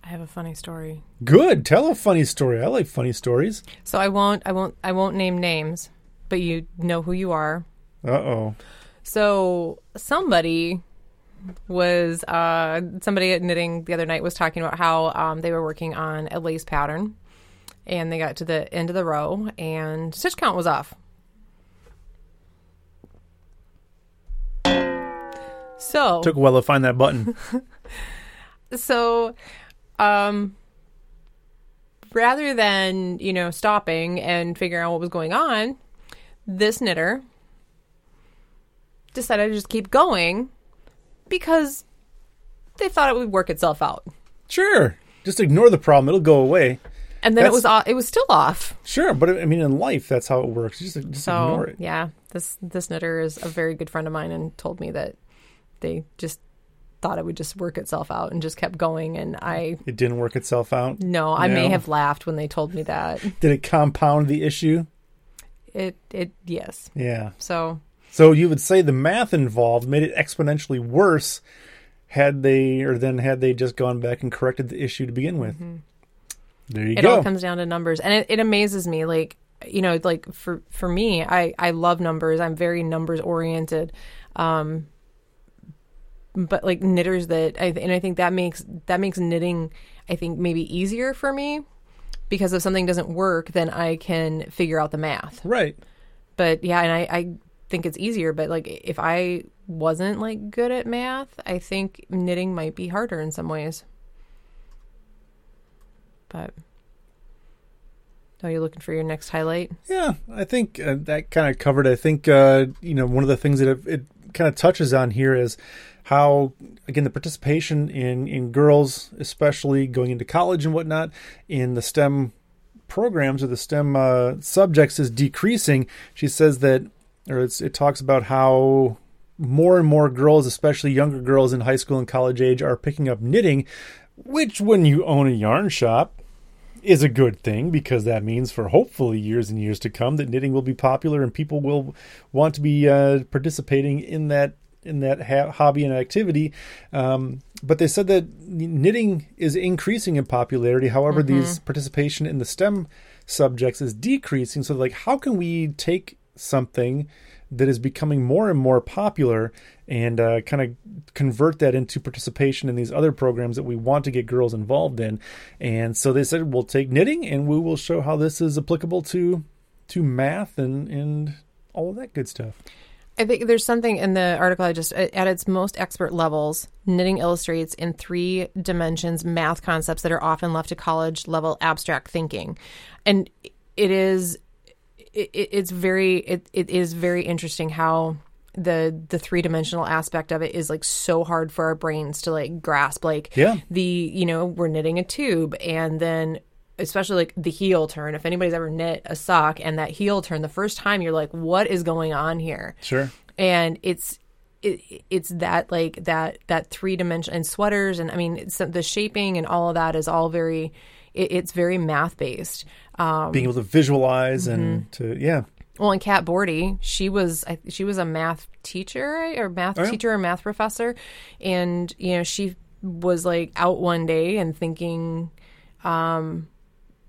I have a funny story. Good. Tell a funny story. I like funny stories. So I won't I won't I won't name names, but you know who you are. Uh oh. So somebody was uh, somebody at knitting the other night was talking about how um, they were working on a lace pattern, and they got to the end of the row and stitch count was off. So Took a while to find that button. so um rather than you know stopping and figuring out what was going on this knitter decided to just keep going because they thought it would work itself out sure. Just ignore the problem. It'll go away. and then That's- it was o- it was still off Sure, but I mean, in life, that's how it works. Just, just so ignore it. yeah this this knitter is a very good friend of mine and told me that they just thought it would just work itself out and just kept going and i It didn't work itself out. no i may have laughed when they told me that Did it compound the issue? it it yes Yeah. so So you would say the math involved made it exponentially worse had they, or then had they just gone back and corrected the issue to begin with. There you Mm-hmm. it all comes down to numbers and it, it amazes me like you know like for for me i i love numbers i'm very numbers oriented um but like knitters that I, and i think that makes that makes knitting i think maybe easier for me because if something doesn't work then i can figure out the math right. but yeah and i i think it's easier but like if i wasn't like good at math i think knitting might be harder in some ways but are you looking for your next highlight Yeah, I think uh, that kind of covered. I think uh, you know one of the things that it, it kind of touches on here is how again the participation in in girls, especially going into college and whatnot, in the STEM programs or the STEM uh, subjects is decreasing. She says that, or it talks about how more and more girls, especially younger girls in high school and college age, are picking up knitting. Which, when you own a yarn shop, is a good thing because that means for hopefully years and years to come that knitting will be popular and people will want to be uh, participating in that in that ha- hobby and activity. Um, but they said that knitting is increasing in popularity. However, these participation in the STEM subjects is decreasing. So, like, how can we take something that is becoming more and more popular and uh, kind of convert that into participation in these other programs that we want to get girls involved in. And so they said we'll take knitting and we will show how this is applicable to to math and and all of that good stuff. I think there's something in the article I just at its most expert levels, knitting illustrates in three dimensions math concepts that are often left to college level abstract thinking, and it is it, it's very it, it is very interesting how the the three dimensional aspect of it is like so hard for our brains to like grasp. Like Yeah. the you know we're knitting a tube and then especially like the heel turn if anybody's ever knit a sock and that heel turn the first time you're like what is going on here Sure. and it's it, it's that like that that three dimension and sweaters and I mean it's, the shaping and all of that is all very it, it's very math based. Um, Being able to visualize and to yeah. well, and Cat Bordhi, she was she was a math teacher or math Oh, yeah. teacher or math professor, and you know she was like out one day and thinking, um,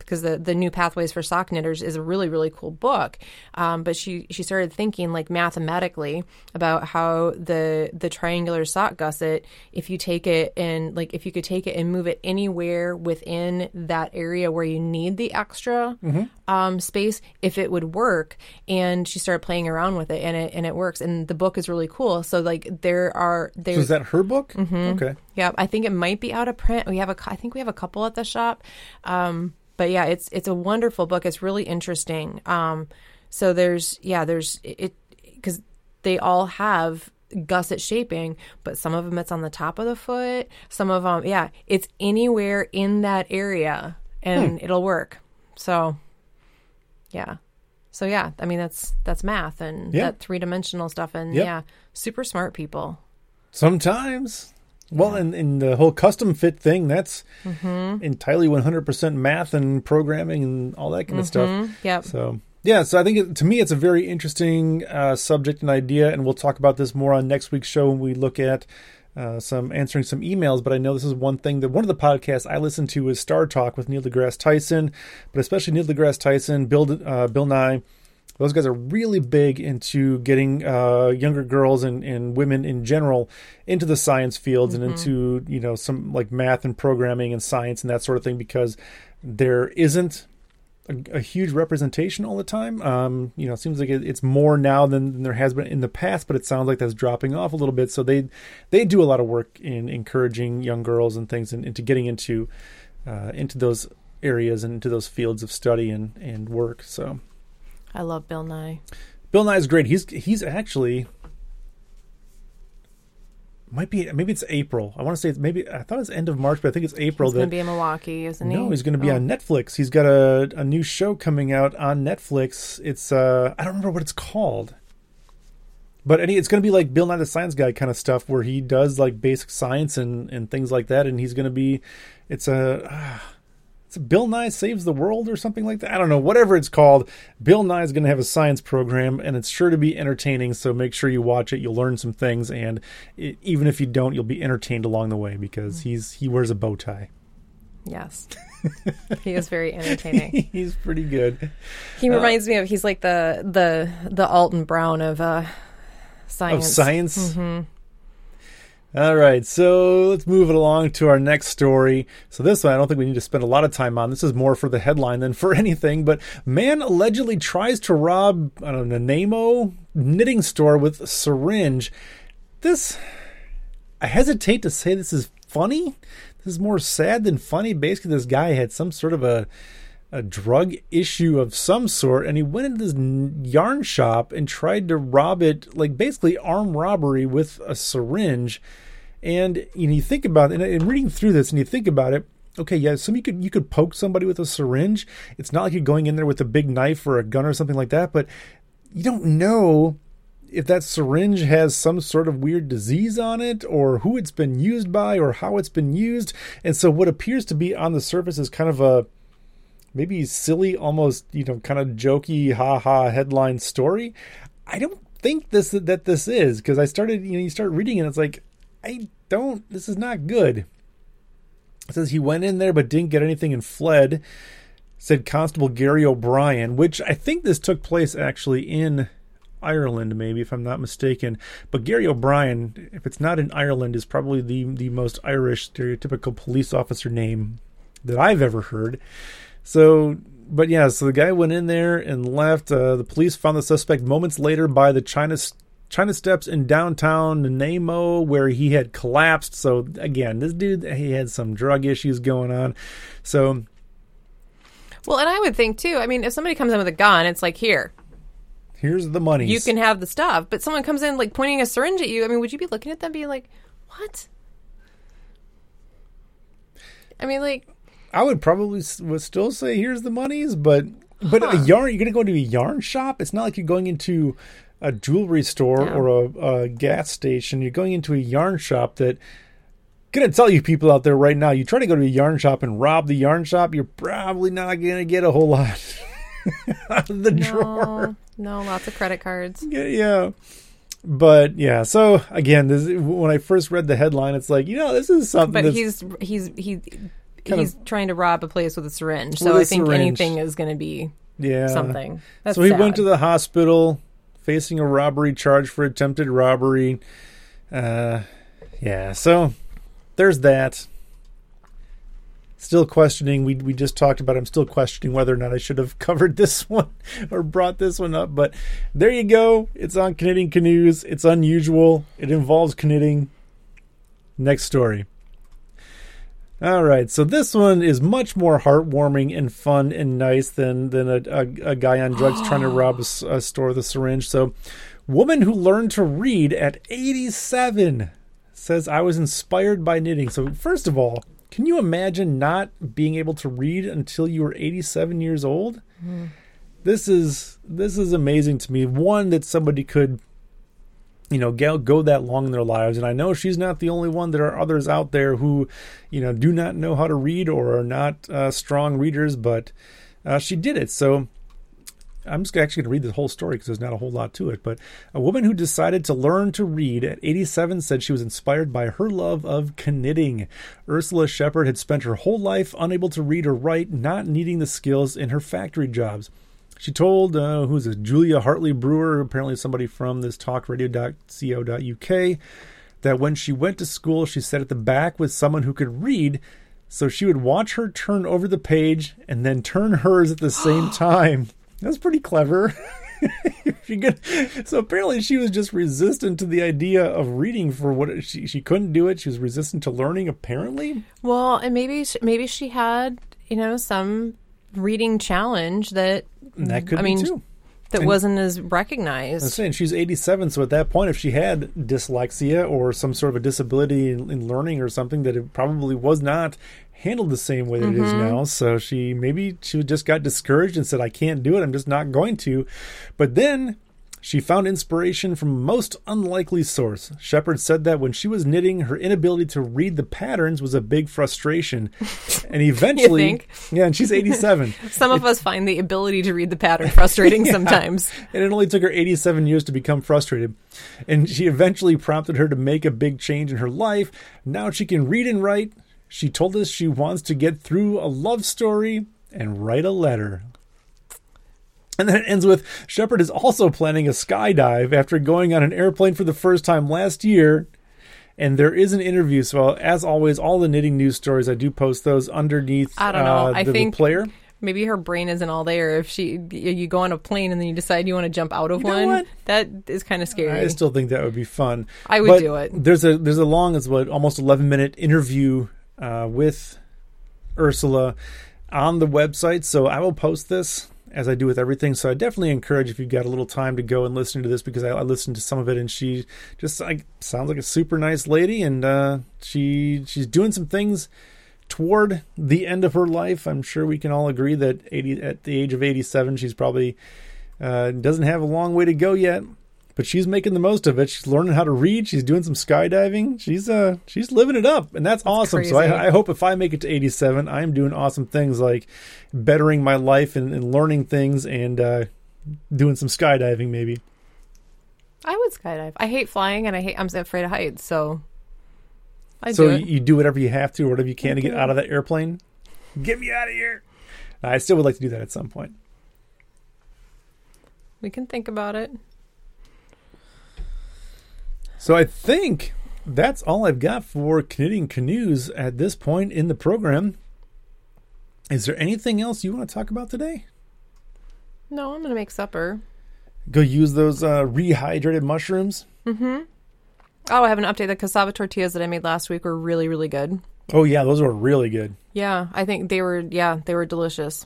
because the the new pathways for sock knitters is a really really cool book. Um, but she she started thinking like mathematically about how the the triangular sock gusset, if you take it and like if you could take it and move it anywhere within that area where you need the extra um, space, if it would work. And she started playing around with it, and it and it works. And the book is really cool. So like there are So there's is that her book? Mm-hmm. Okay. yeah, I think it might be out of print. We have a, I think we have a couple at the shop. Um, but yeah, it's it's a wonderful book. It's really interesting. Um, so there's yeah, there's it because they all have gusset shaping, but some of them it's on the top of the foot. Some of them, yeah, it's anywhere in that area, and it'll work. So yeah. So yeah, I mean that's that's math and Yeah. that three dimensional stuff and Yep. yeah, super smart people. Sometimes. Well, and, and the whole custom fit thing, that's Mm-hmm. entirely 100% math and programming and all that kind of stuff. Yeah. So, yeah, so I think it, to me it's a very interesting uh, subject and idea, and we'll talk about this more on next week's show when we look at uh, some answering some emails. But I know this is one thing that one of the podcasts I listen to is Star Talk with Neil deGrasse Tyson, but especially Neil deGrasse Tyson, Bill uh, Bill Nye. Those guys are really big into getting uh, younger girls and, and women in general into the science fields and into you know some like math and programming and science and that sort of thing because there isn't a, a huge representation all the time. Um, you know, it seems like it, it's more now than, than there has been in the past, but it sounds like that's dropping off a little bit. So they they do a lot of work in encouraging young girls and things and into getting into uh, into those areas and into those fields of study and and work. So I love Bill Nye. Bill Nye is great. He's he's actually might be maybe it's April. I want to say it's maybe I thought it's end of March, but I think it's April. He's going to be in Milwaukee, isn't he? no, he's going to be Oh. on Netflix. He's got a a new show coming out on Netflix. It's uh I don't remember what it's called. But any, it's going to be like Bill Nye the Science Guy kind of stuff, where he does like basic science and, and things like that, and he's going to be, it's a, ah, it's Bill Nye saves the world or something like that. I don't know, whatever it's called. Bill Nye is going to have a science program, and it's sure to be entertaining. So make sure you watch it. You'll learn some things, and it, even if you don't, you'll be entertained along the way because mm. he's he wears a bow tie. Yes. he is very entertaining. he's pretty good. He uh, reminds me of he's like the the the Alton Brown of uh science. Of science. Mm-hmm. All right, so let's move it along to our next story. So this one, I don't think we need to spend a lot of time on. This is more for the headline than for anything. But man allegedly tries to rob I don't know Nanaimo knitting store with syringe. This, I hesitate to say this is funny. This is more sad than funny. Basically, this guy had some sort of a a drug issue of some sort and he went into this yarn shop and tried to rob it like basically armed robbery with a syringe. And you think about it and, and reading through this and you think about it okay yeah some you could you could poke somebody with a syringe. It's not like you're going in there with a big knife or a gun or something like that but you don't know if that syringe has some sort of weird disease on it or who it's been used by or how it's been used. And so what appears to be on the surface is kind of a maybe silly, almost you know, kind of jokey, ha ha headline story. I don't think this that this is because I started, you know, you start reading and it's like, I don't. This is not good. It says he went in there but didn't get anything and fled. Said Constable Gary O'Brien, which I think this took place actually in Ireland, maybe if I'm not mistaken. But Gary O'Brien, if it's not in Ireland, is probably the the most Irish stereotypical police officer name that I've ever heard. So, but yeah, so the guy went in there and left. Uh, the police found the suspect moments later by the China China Steps in downtown Nanaimo, where he had collapsed. So again, this dude he had some drug issues going on. So Well, and I would think too. I mean, if somebody comes in with a gun, it's like here, here's the money. you can have the stuff. But someone comes in like pointing a syringe at you. I mean, would you be looking at them being like, "What?" I mean, like, I would probably would still say here's the monies, but but a yarn you're gonna go into a yarn shop. It's not like you're going into a jewelry store Yeah. or a, a gas station. You're going into a yarn shop that. Gonna tell you people out there right now, you try to go to a yarn shop and rob the yarn shop, you're probably not gonna get a whole lot out of the drawer. no, no, lots of credit cards. Yeah, yeah. But yeah, so again, this when I first read the headline, it's like, you know, this is something But he's he's he kind he's of trying to rob a place with a syringe. So I think syringe. anything is going to be yeah something. That's so he sad. went to the hospital facing a robbery charge for attempted robbery. Uh, yeah, so there's that. Still questioning. We we just talked about. I'm still questioning whether or not I should have covered this one or brought this one up. But there you go. It's on Knitting Canoes. It's unusual. It involves knitting. Next story. All right, so this one is much more heartwarming and fun and nice than than a, a, a guy on drugs trying to rob a store with a syringe. So, woman who learned to read at 87 says I was inspired by knitting. So, first of all, can you imagine not being able to read until you were 87 years old? Hmm. This is this is amazing to me. One that somebody could you know go, go that long in their lives. And i know she's not the only one. There are others out there who you know do not know how to read or are not uh, strong readers but uh, she did it. So i'm just actually going to read the whole story because there's not a whole lot to it. But a woman who decided to learn to read at 87 said she was inspired by her love of knitting. Ursula shepard had spent her whole life unable to read or write not needing the skills in her factory jobs she told, uh, who's this, Julia Hartley Brewer, apparently somebody from this talkradio.co.uk, that when she went to school, she sat at the back with someone who could read, so she would watch her turn over the page and then turn hers at the same time. That's pretty clever. she could, so apparently she was just resistant to the idea of reading for what she she couldn't do it. She was resistant to learning. Apparently, Well, and maybe maybe she had you know some reading challenge that And that could I be mean, too. that And- wasn't as recognized. I'm saying she's 87, so at that point, if she had dyslexia or some sort of a disability in, in learning or something, that it probably was not handled the same way that it is Mm-hmm. now. So she maybe she just got discouraged and said, "I can't do it. I'm just not going to." But then she found inspiration from a most unlikely source. Shepard said that when she was knitting, her inability to read the patterns was a big frustration, and eventually, yeah, and she's 87. Some of us find the ability to read the pattern frustrating sometimes. And it only took her 87 years to become frustrated. And she eventually prompted her to make a big change in her life. Now she can read and write. She told us she wants to get through a love story and write a letter. And then it ends with Shepard is also planning a skydive after going on an airplane for the first time last year. And there is an interview. So, as always, all the knitting news stories, I do post those underneath I don't know. uh, I the, the think- player. Maybe her brain isn't all there. If she you go on a plane and then you decide you want to jump out of You know one, what? that is kind of scary. I still think that would be fun. I would But do it. There's a there's a long as what almost 11 minute interview uh, with Ursula on the website, so I will post this as I do with everything. So I definitely encourage if you've got a little time to go and listen to this because I, I listened to some of it and she just like sounds like a super nice lady and uh, she she's doing some things toward the end of her life. I'm sure we can all agree that 80 at the age of 87, she's probably uh, doesn't have a long way to go yet, but she's making the most of it. She's learning how to read. She's doing some skydiving. She's uh she's living it up, and that's, awesome. So. I, I hope if I make it to 87, I am doing awesome things like bettering my life and, and learning things and uh, doing some skydiving maybe. I would skydive. I hate flying and I hate. I'm afraid of heights, so I so do you, you do whatever you have to or whatever you can to get out of that airplane. Get me out of here. I still would like to do that at some point. we can think about it. So I think that's all I've got for knitting canoes at this point in the program. Is there anything else you want to talk about today? No, I'm gonna make supper. Go use those uh, rehydrated mushrooms. Mm-hmm. Oh, I have an update. The cassava tortillas that I made last week were really, really good. Oh yeah, those were really good. Yeah, I think they were. Yeah, they were delicious.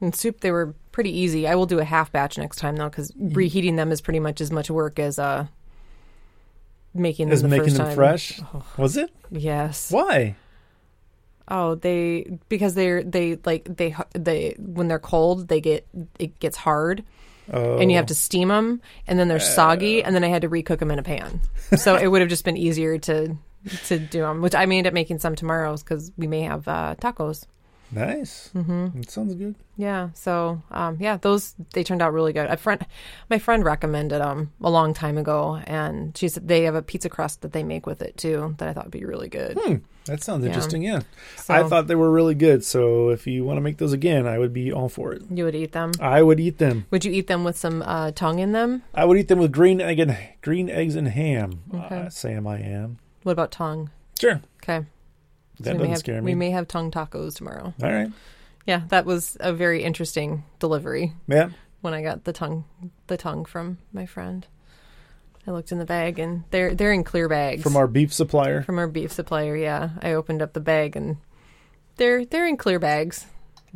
And soup, they were pretty easy. I will do a half batch next time though, because reheating them is pretty much as much work as uh making them Is the making first them time. fresh? Was it? Yes. Why? Oh, they because they're they like they they when they're cold they get it gets hard Oh, and you have to steam them and then they're soggy and then I had to recook them in a pan. So it would have just been easier to to do them, which I may end up making some tomorrow because we may have uh, tacos. Nice. Mm-hmm. That sounds good. Yeah. So, um, yeah, those they turned out really good. A friend, my friend recommended them a long time ago, and she said they have a pizza crust that they make with it too that I thought would be really good. Hmm. That sounds Yeah. interesting. Yeah. So I thought they were really good. So if you want to make those again, I would be all for it. you would eat them. I would eat them. Would you eat them with some uh, tongue in them? I would eat them with green egg and green eggs and ham. Okay. Uh, Sam, I am. What about tongue? Sure. Okay. That we may doesn't have, scare We may have tongue tacos tomorrow. All right. Yeah, that was a very interesting delivery Yeah. when I got the tongue the tongue from my friend. I looked in the bag and they're they're in clear bags. From our beef supplier. from our beef supplier, yeah. I opened up the bag and they're they're in clear bags.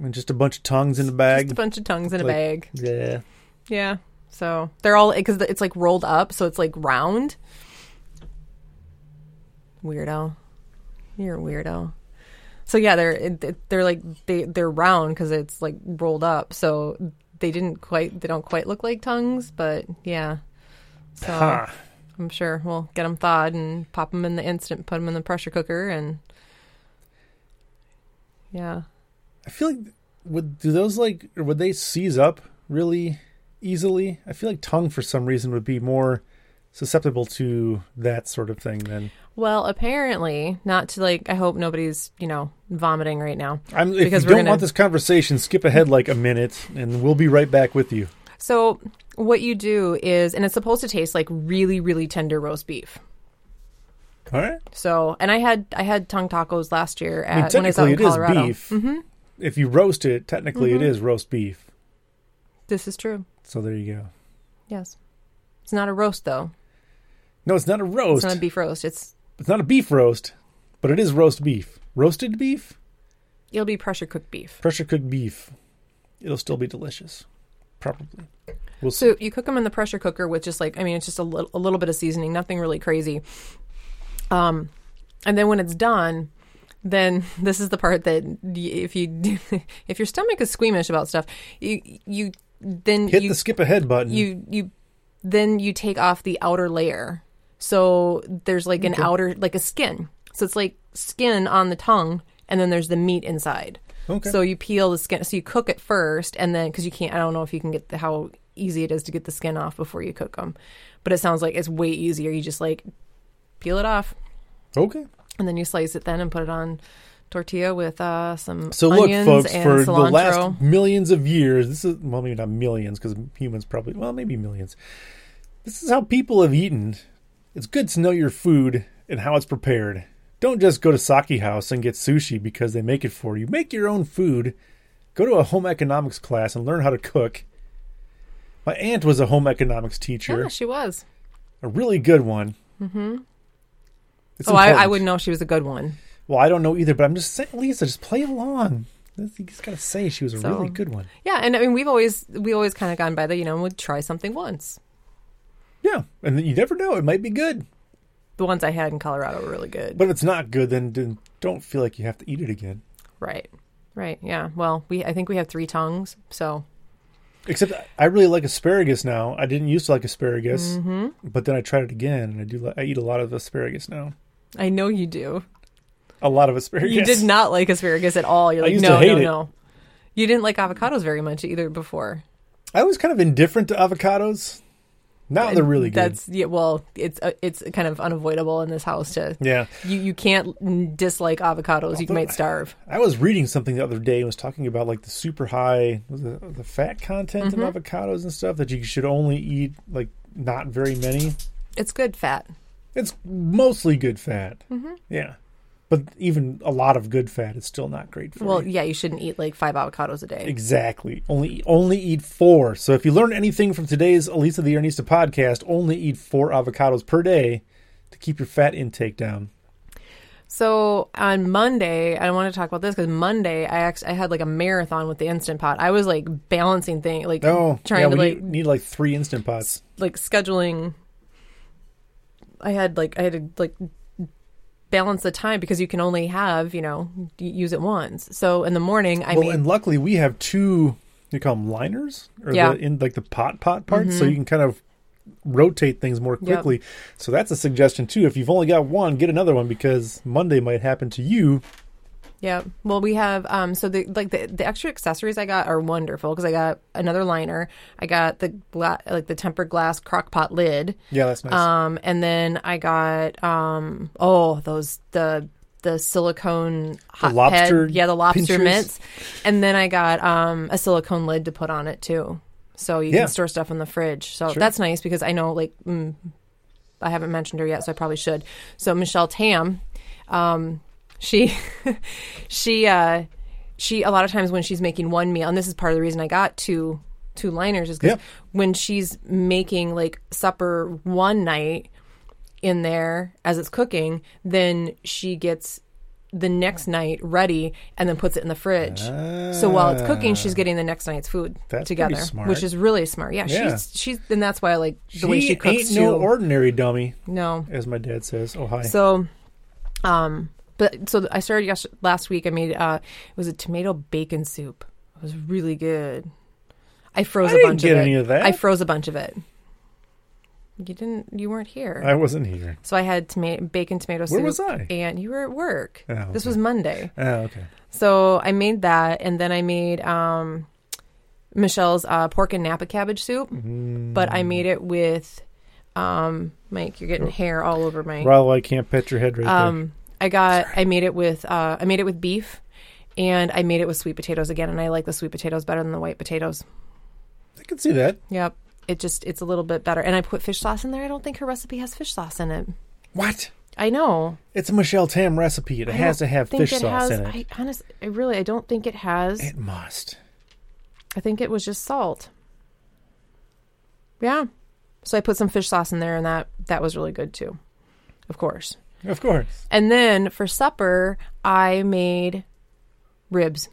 And just a bunch of tongues in the Just bag. a bunch of tongues in a bag. Yeah. Yeah. So they're all because it's like rolled up, so it's like round. Weirdo. You're a weirdo. So yeah, they're they're like they they're round because it's like rolled up. So they didn't quite they don't quite look like tongues, but yeah. So Ha. I'm sure we'll get them thawed and pop them in the instant, put them in the pressure cooker, and yeah. I feel like would do those like would they seize up really easily? I feel like tongue for some reason would be more susceptible to that sort of thing than Well, apparently, not to like. I hope nobody's you know vomiting right now. I'm if Because you don't gonna- want this conversation, skip ahead like a minute and we'll be right back with you. So what you do is, and it's supposed to taste like really, really tender roast beef. All right. So, and I had I had tongue tacos last year I mean, at, when I was out in it is Colorado. beef. hmm If you roast it, technically it Mhm. is roast beef. This is true. So there you go. Yes, it's not a roast though. No, it's not a roast. It's not a beef roast. It's It's not a beef roast, but it is roast beef. Roasted beef, it'll be pressure cooked beef. pressure cooked beef. It'll still be delicious, probably. We'll see. So you cook them in the pressure cooker with just like I mean, it's just a little a little bit of seasoning, nothing really crazy. Um, and then when it's done, then this is the part that if you if your stomach is squeamish about stuff, you you then Hit you the skip ahead button. you you then you take off the outer layer. So there's like an Okay. outer like a skin. So it's like skin on the tongue, and then there's the meat inside. okay. So you peel the skin. So you cook it first, and then because you can't. I don't know if you can get the, how easy it is to get the skin off before you cook them, but it sounds like it's way easier. You just like peel it off, okay. and then you slice it then and put it on tortilla with uh, some So look, folks, for cilantro. the last millions of years, this is well, maybe not millions because humans probably well, maybe millions. This is how people have eaten. It's good to know your food and how it's prepared. Don't just go to Saki House and get sushi because they make it for you. Make your own food. Go to a home economics class and learn how to cook. My aunt was a home economics teacher, yeah, she was. a really good one. Mm-hmm. oh, I, I wouldn't know if she was a good one. Well, I don't know either, but I'm just saying, Lisa, just play along. You just gotta say she was a So- really good one. Yeah, and I mean we've always we always kind of gone by the you know we'd try something once. Yeah, and you never know; it might be good. The ones I had in Colorado were really good. But if it's not good, then, don't feel like you have to eat it again. right, right, yeah. Well, we I think we have three tongues, so Except I really like asparagus now. I didn't used to like asparagus, hmm but then I tried it again, and I do. I eat a lot of asparagus now. I know you do. A lot of asparagus. You did not like asparagus at all. You're I like, no, hate no, it. no. You didn't like avocados very much either before. I was kind of indifferent to avocados. Now they're really good. That's yeah. Well, it's uh, it's kind of unavoidable in this house to yeah. you you can't dislike avocados. You might starve. I was reading something the other day and was talking about like the super high it the fat content Mhm. of avocados and stuff that you should only eat like not very many. It's good fat. It's mostly good fat. hmm Yeah. But even a lot of good fat is still not great for Well, you. Well, yeah, you shouldn't eat like five avocados a day. Exactly. Only only eat four. So if you learn anything from today's Elisa the Yarnista podcast, only eat four avocados per day to keep your fat intake down. So on Monday, I want to talk about this because Monday I actually I had like a marathon with the instant pot. I was like balancing things, like Oh, trying yeah, to like need, need like three instant pots. like scheduling. I had like I had to like balance the time because you can only have you know use it once. So in the morning, I well, and luckily we have two. You call them liners, or Yeah. the, in like the pot pot parts, so Mhm. you can kind of rotate things more Yep. quickly. So that's a suggestion too. If you've only got one, get another one because Monday might happen to you Yeah. Well, we have um so the like the, the extra accessories I got are wonderful because I got another liner. I got the gla- like the tempered glass crock pot lid. Yeah, that's nice. Um and then I got um oh those the the silicone hot lobster head. Yeah, the lobster pinchers? mitts. And then I got um a silicone lid to put on it too. So you Yeah. can store stuff in the fridge. So Sure. that's nice because I know like mm, I haven't mentioned her yet, so I probably should. So Michelle Tam, um, she she uh she a lot of times when she's making one meal, and this is part of the reason I got two two liners is because Yeah. when she's making like supper one night in there as it's cooking, then she gets the next night ready and then puts it in the fridge. so while it's cooking, she's getting the next night's food Ah. Together, which is really smart. Yeah, Yeah. she's she's and that's why I like the way she cooks ain't too. no ordinary dummy, no, as my dad says. Oh hi. so, um, but so I started yes- last week. I made uh, it was a tomato bacon soup. It was really good. I froze I a bunch of it. any of that. I froze a bunch of it. You didn't. You weren't here. I wasn't here. so I had tomato bacon tomato soup. Where was I? And you were at work. Oh, This was Monday. Oh, okay. So I made that, and then I made um, Michelle's uh, pork and napa cabbage soup. Mm. But I made it with um, Mike. You're getting hair all over my. Well, I can't pet your head right Um, I got. I made it with. Uh, I made it with beef, and I made it with sweet potatoes again. And I like the sweet potatoes better than the white potatoes. I can see that. Yep. It just it's a little bit better. And I put fish sauce in there. I don't think her recipe has fish sauce in it. What? I know. It's a Michelle Tam recipe. It I has to have fish sauce has, in it. I honestly, I really, I don't think it has. It must. I think it was just salt. Yeah. So I put some fish sauce in there, and that that was really good too. Of course. Of course. And then for supper, I made ribs.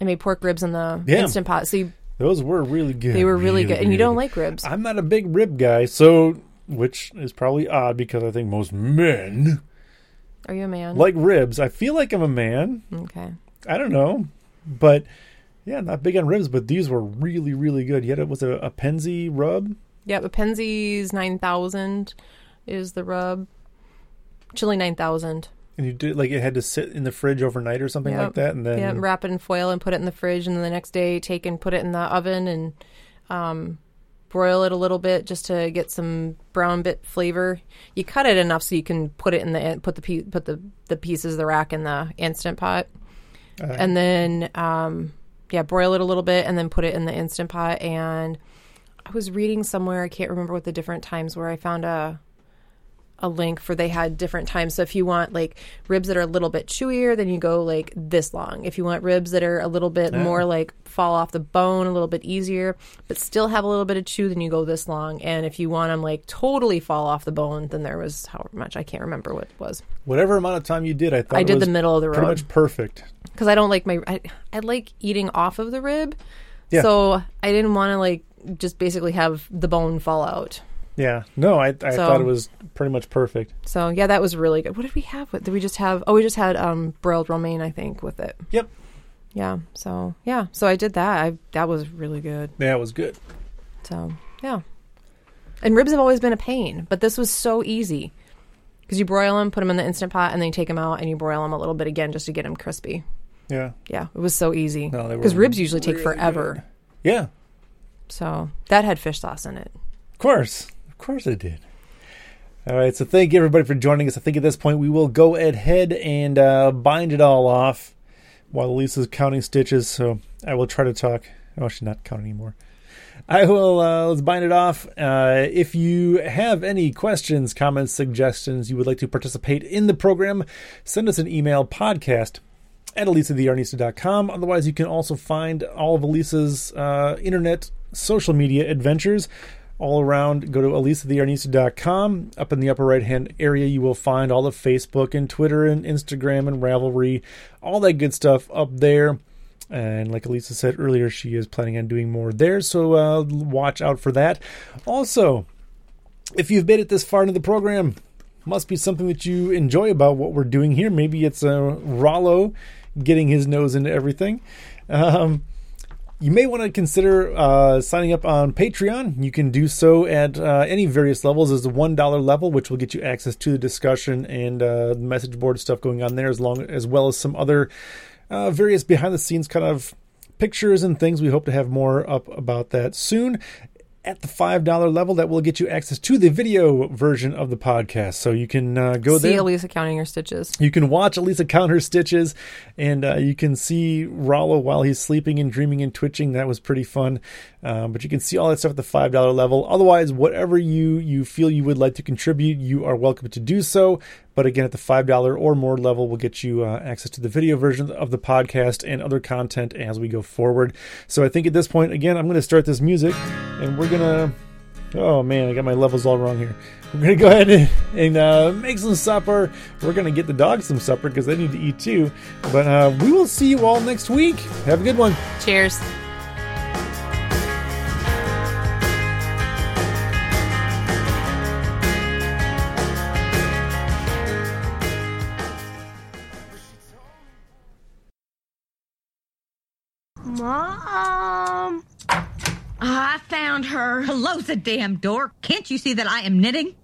I made pork ribs in the Yeah. instant pot. See, Those were really good. they were really, good. And you don't like ribs. I'm not a big rib guy, so which is probably odd because I think most men Are you a man? like ribs. I feel like I'm a man. okay. I don't know, but yeah, not big on ribs. But these were really, really good. Yet it was a, a Penzi rub. Yeah, the Penzeys 9000 is the rub. Chili 9000. And you did like it had to sit in the fridge overnight or something Yep. like that, and then Yeah, wrap it in foil and put it in the fridge, and then the next day take and put it in the oven and um, broil it a little bit just to get some brown bit flavor. You cut it enough so you can put it in the put the put the the pieces of the rack in the instant pot, uh, and then um, yeah, broil it a little bit, and then put it in the instant pot. And I was reading somewhere, I can't remember what the different times where I found a a link for they had different times. So if you want like ribs that are a little bit chewier, then you go like this long. If you want ribs that are a little bit Yeah. more like fall off the bone, a little bit easier, but still have a little bit of chew, then you go this long. And if you want them like totally fall off the bone, then there was however much I can't remember what it was. whatever amount of time you did, I thought I did the middle of the road. pretty much perfect. because I don't like my I, I like eating off of the rib, Yeah. so I didn't want to like just basically have the bone fall out. Yeah, no, I I So- thought it was pretty much perfect. So yeah, that was really good. What did we have? What did we just have? Oh, we just had um broiled romaine, I think, with it. Yep. Yeah. So yeah. So I did that. I that was really good. Yeah, it was good. So yeah. And ribs have always been a pain, but this was so easy because you broil them, put them in the instant pot, and then you take them out and you broil them a little bit again just to get them crispy. Yeah, Yeah, it was so easy No, they were because ribs usually take really forever. yeah, So that had fish sauce in it. of course, course it did. All right, so thank you everybody for joining us. I think at this point we will go ahead and uh, bind it all off while Lisa's counting stitches. So I will try to talk. Oh, she's not counting anymore. I will. Uh, let's bind it off. Uh, if you have any questions, comments, suggestions, you would like to participate in the program, send us an email podcast at elisatheyarnista.com. Otherwise, you can also find all of Elisa's uh, internet social media adventures all around. Go to elisatheyarnista.com. Up in the upper right hand area, you will find all the Facebook and Twitter and Instagram and Ravelry, all that good stuff up there. And like Elisa said earlier, she is planning on doing more there, so uh, watch out for that. Also, if you've made it this far into the program, must be something that you enjoy about what we're doing here. Maybe it's uh, Rollo getting his nose into everything. Um, you may want to consider uh, signing up on Patreon. You can do so at uh, any various levels. There's the one dollar level, which will get you access to the discussion and uh, message board stuff going on there, as long as well as some other uh, various behind the scenes kind of pictures and things. We hope to have more up about that soon at the $5 level that will get you access to the video version of the podcast so you can uh, go See there See Elisa counting her stitches. you can watch Elisa count her stitches, and uh, you can see Rollo while he's sleeping and dreaming and twitching. That was pretty fun. Um, but you can see all that stuff at the five dollar level. Otherwise, whatever you you feel you would like to contribute, you are welcome to do so. But again, at the five dollar or more level, will get you uh, access to the video version of the podcast and other content as we go forward. So I think at this point, again, I'm going to start this music, and we're gonna. Oh man, I got my levels all wrong here. We're gonna go ahead and, and uh, make some supper. We're gonna get the dogs some supper because they need to eat too. But uh, we will see you all next week. Have a good one. Cheers. Mom. Ah, I found her. Close the damn door. Can't you see that I am knitting?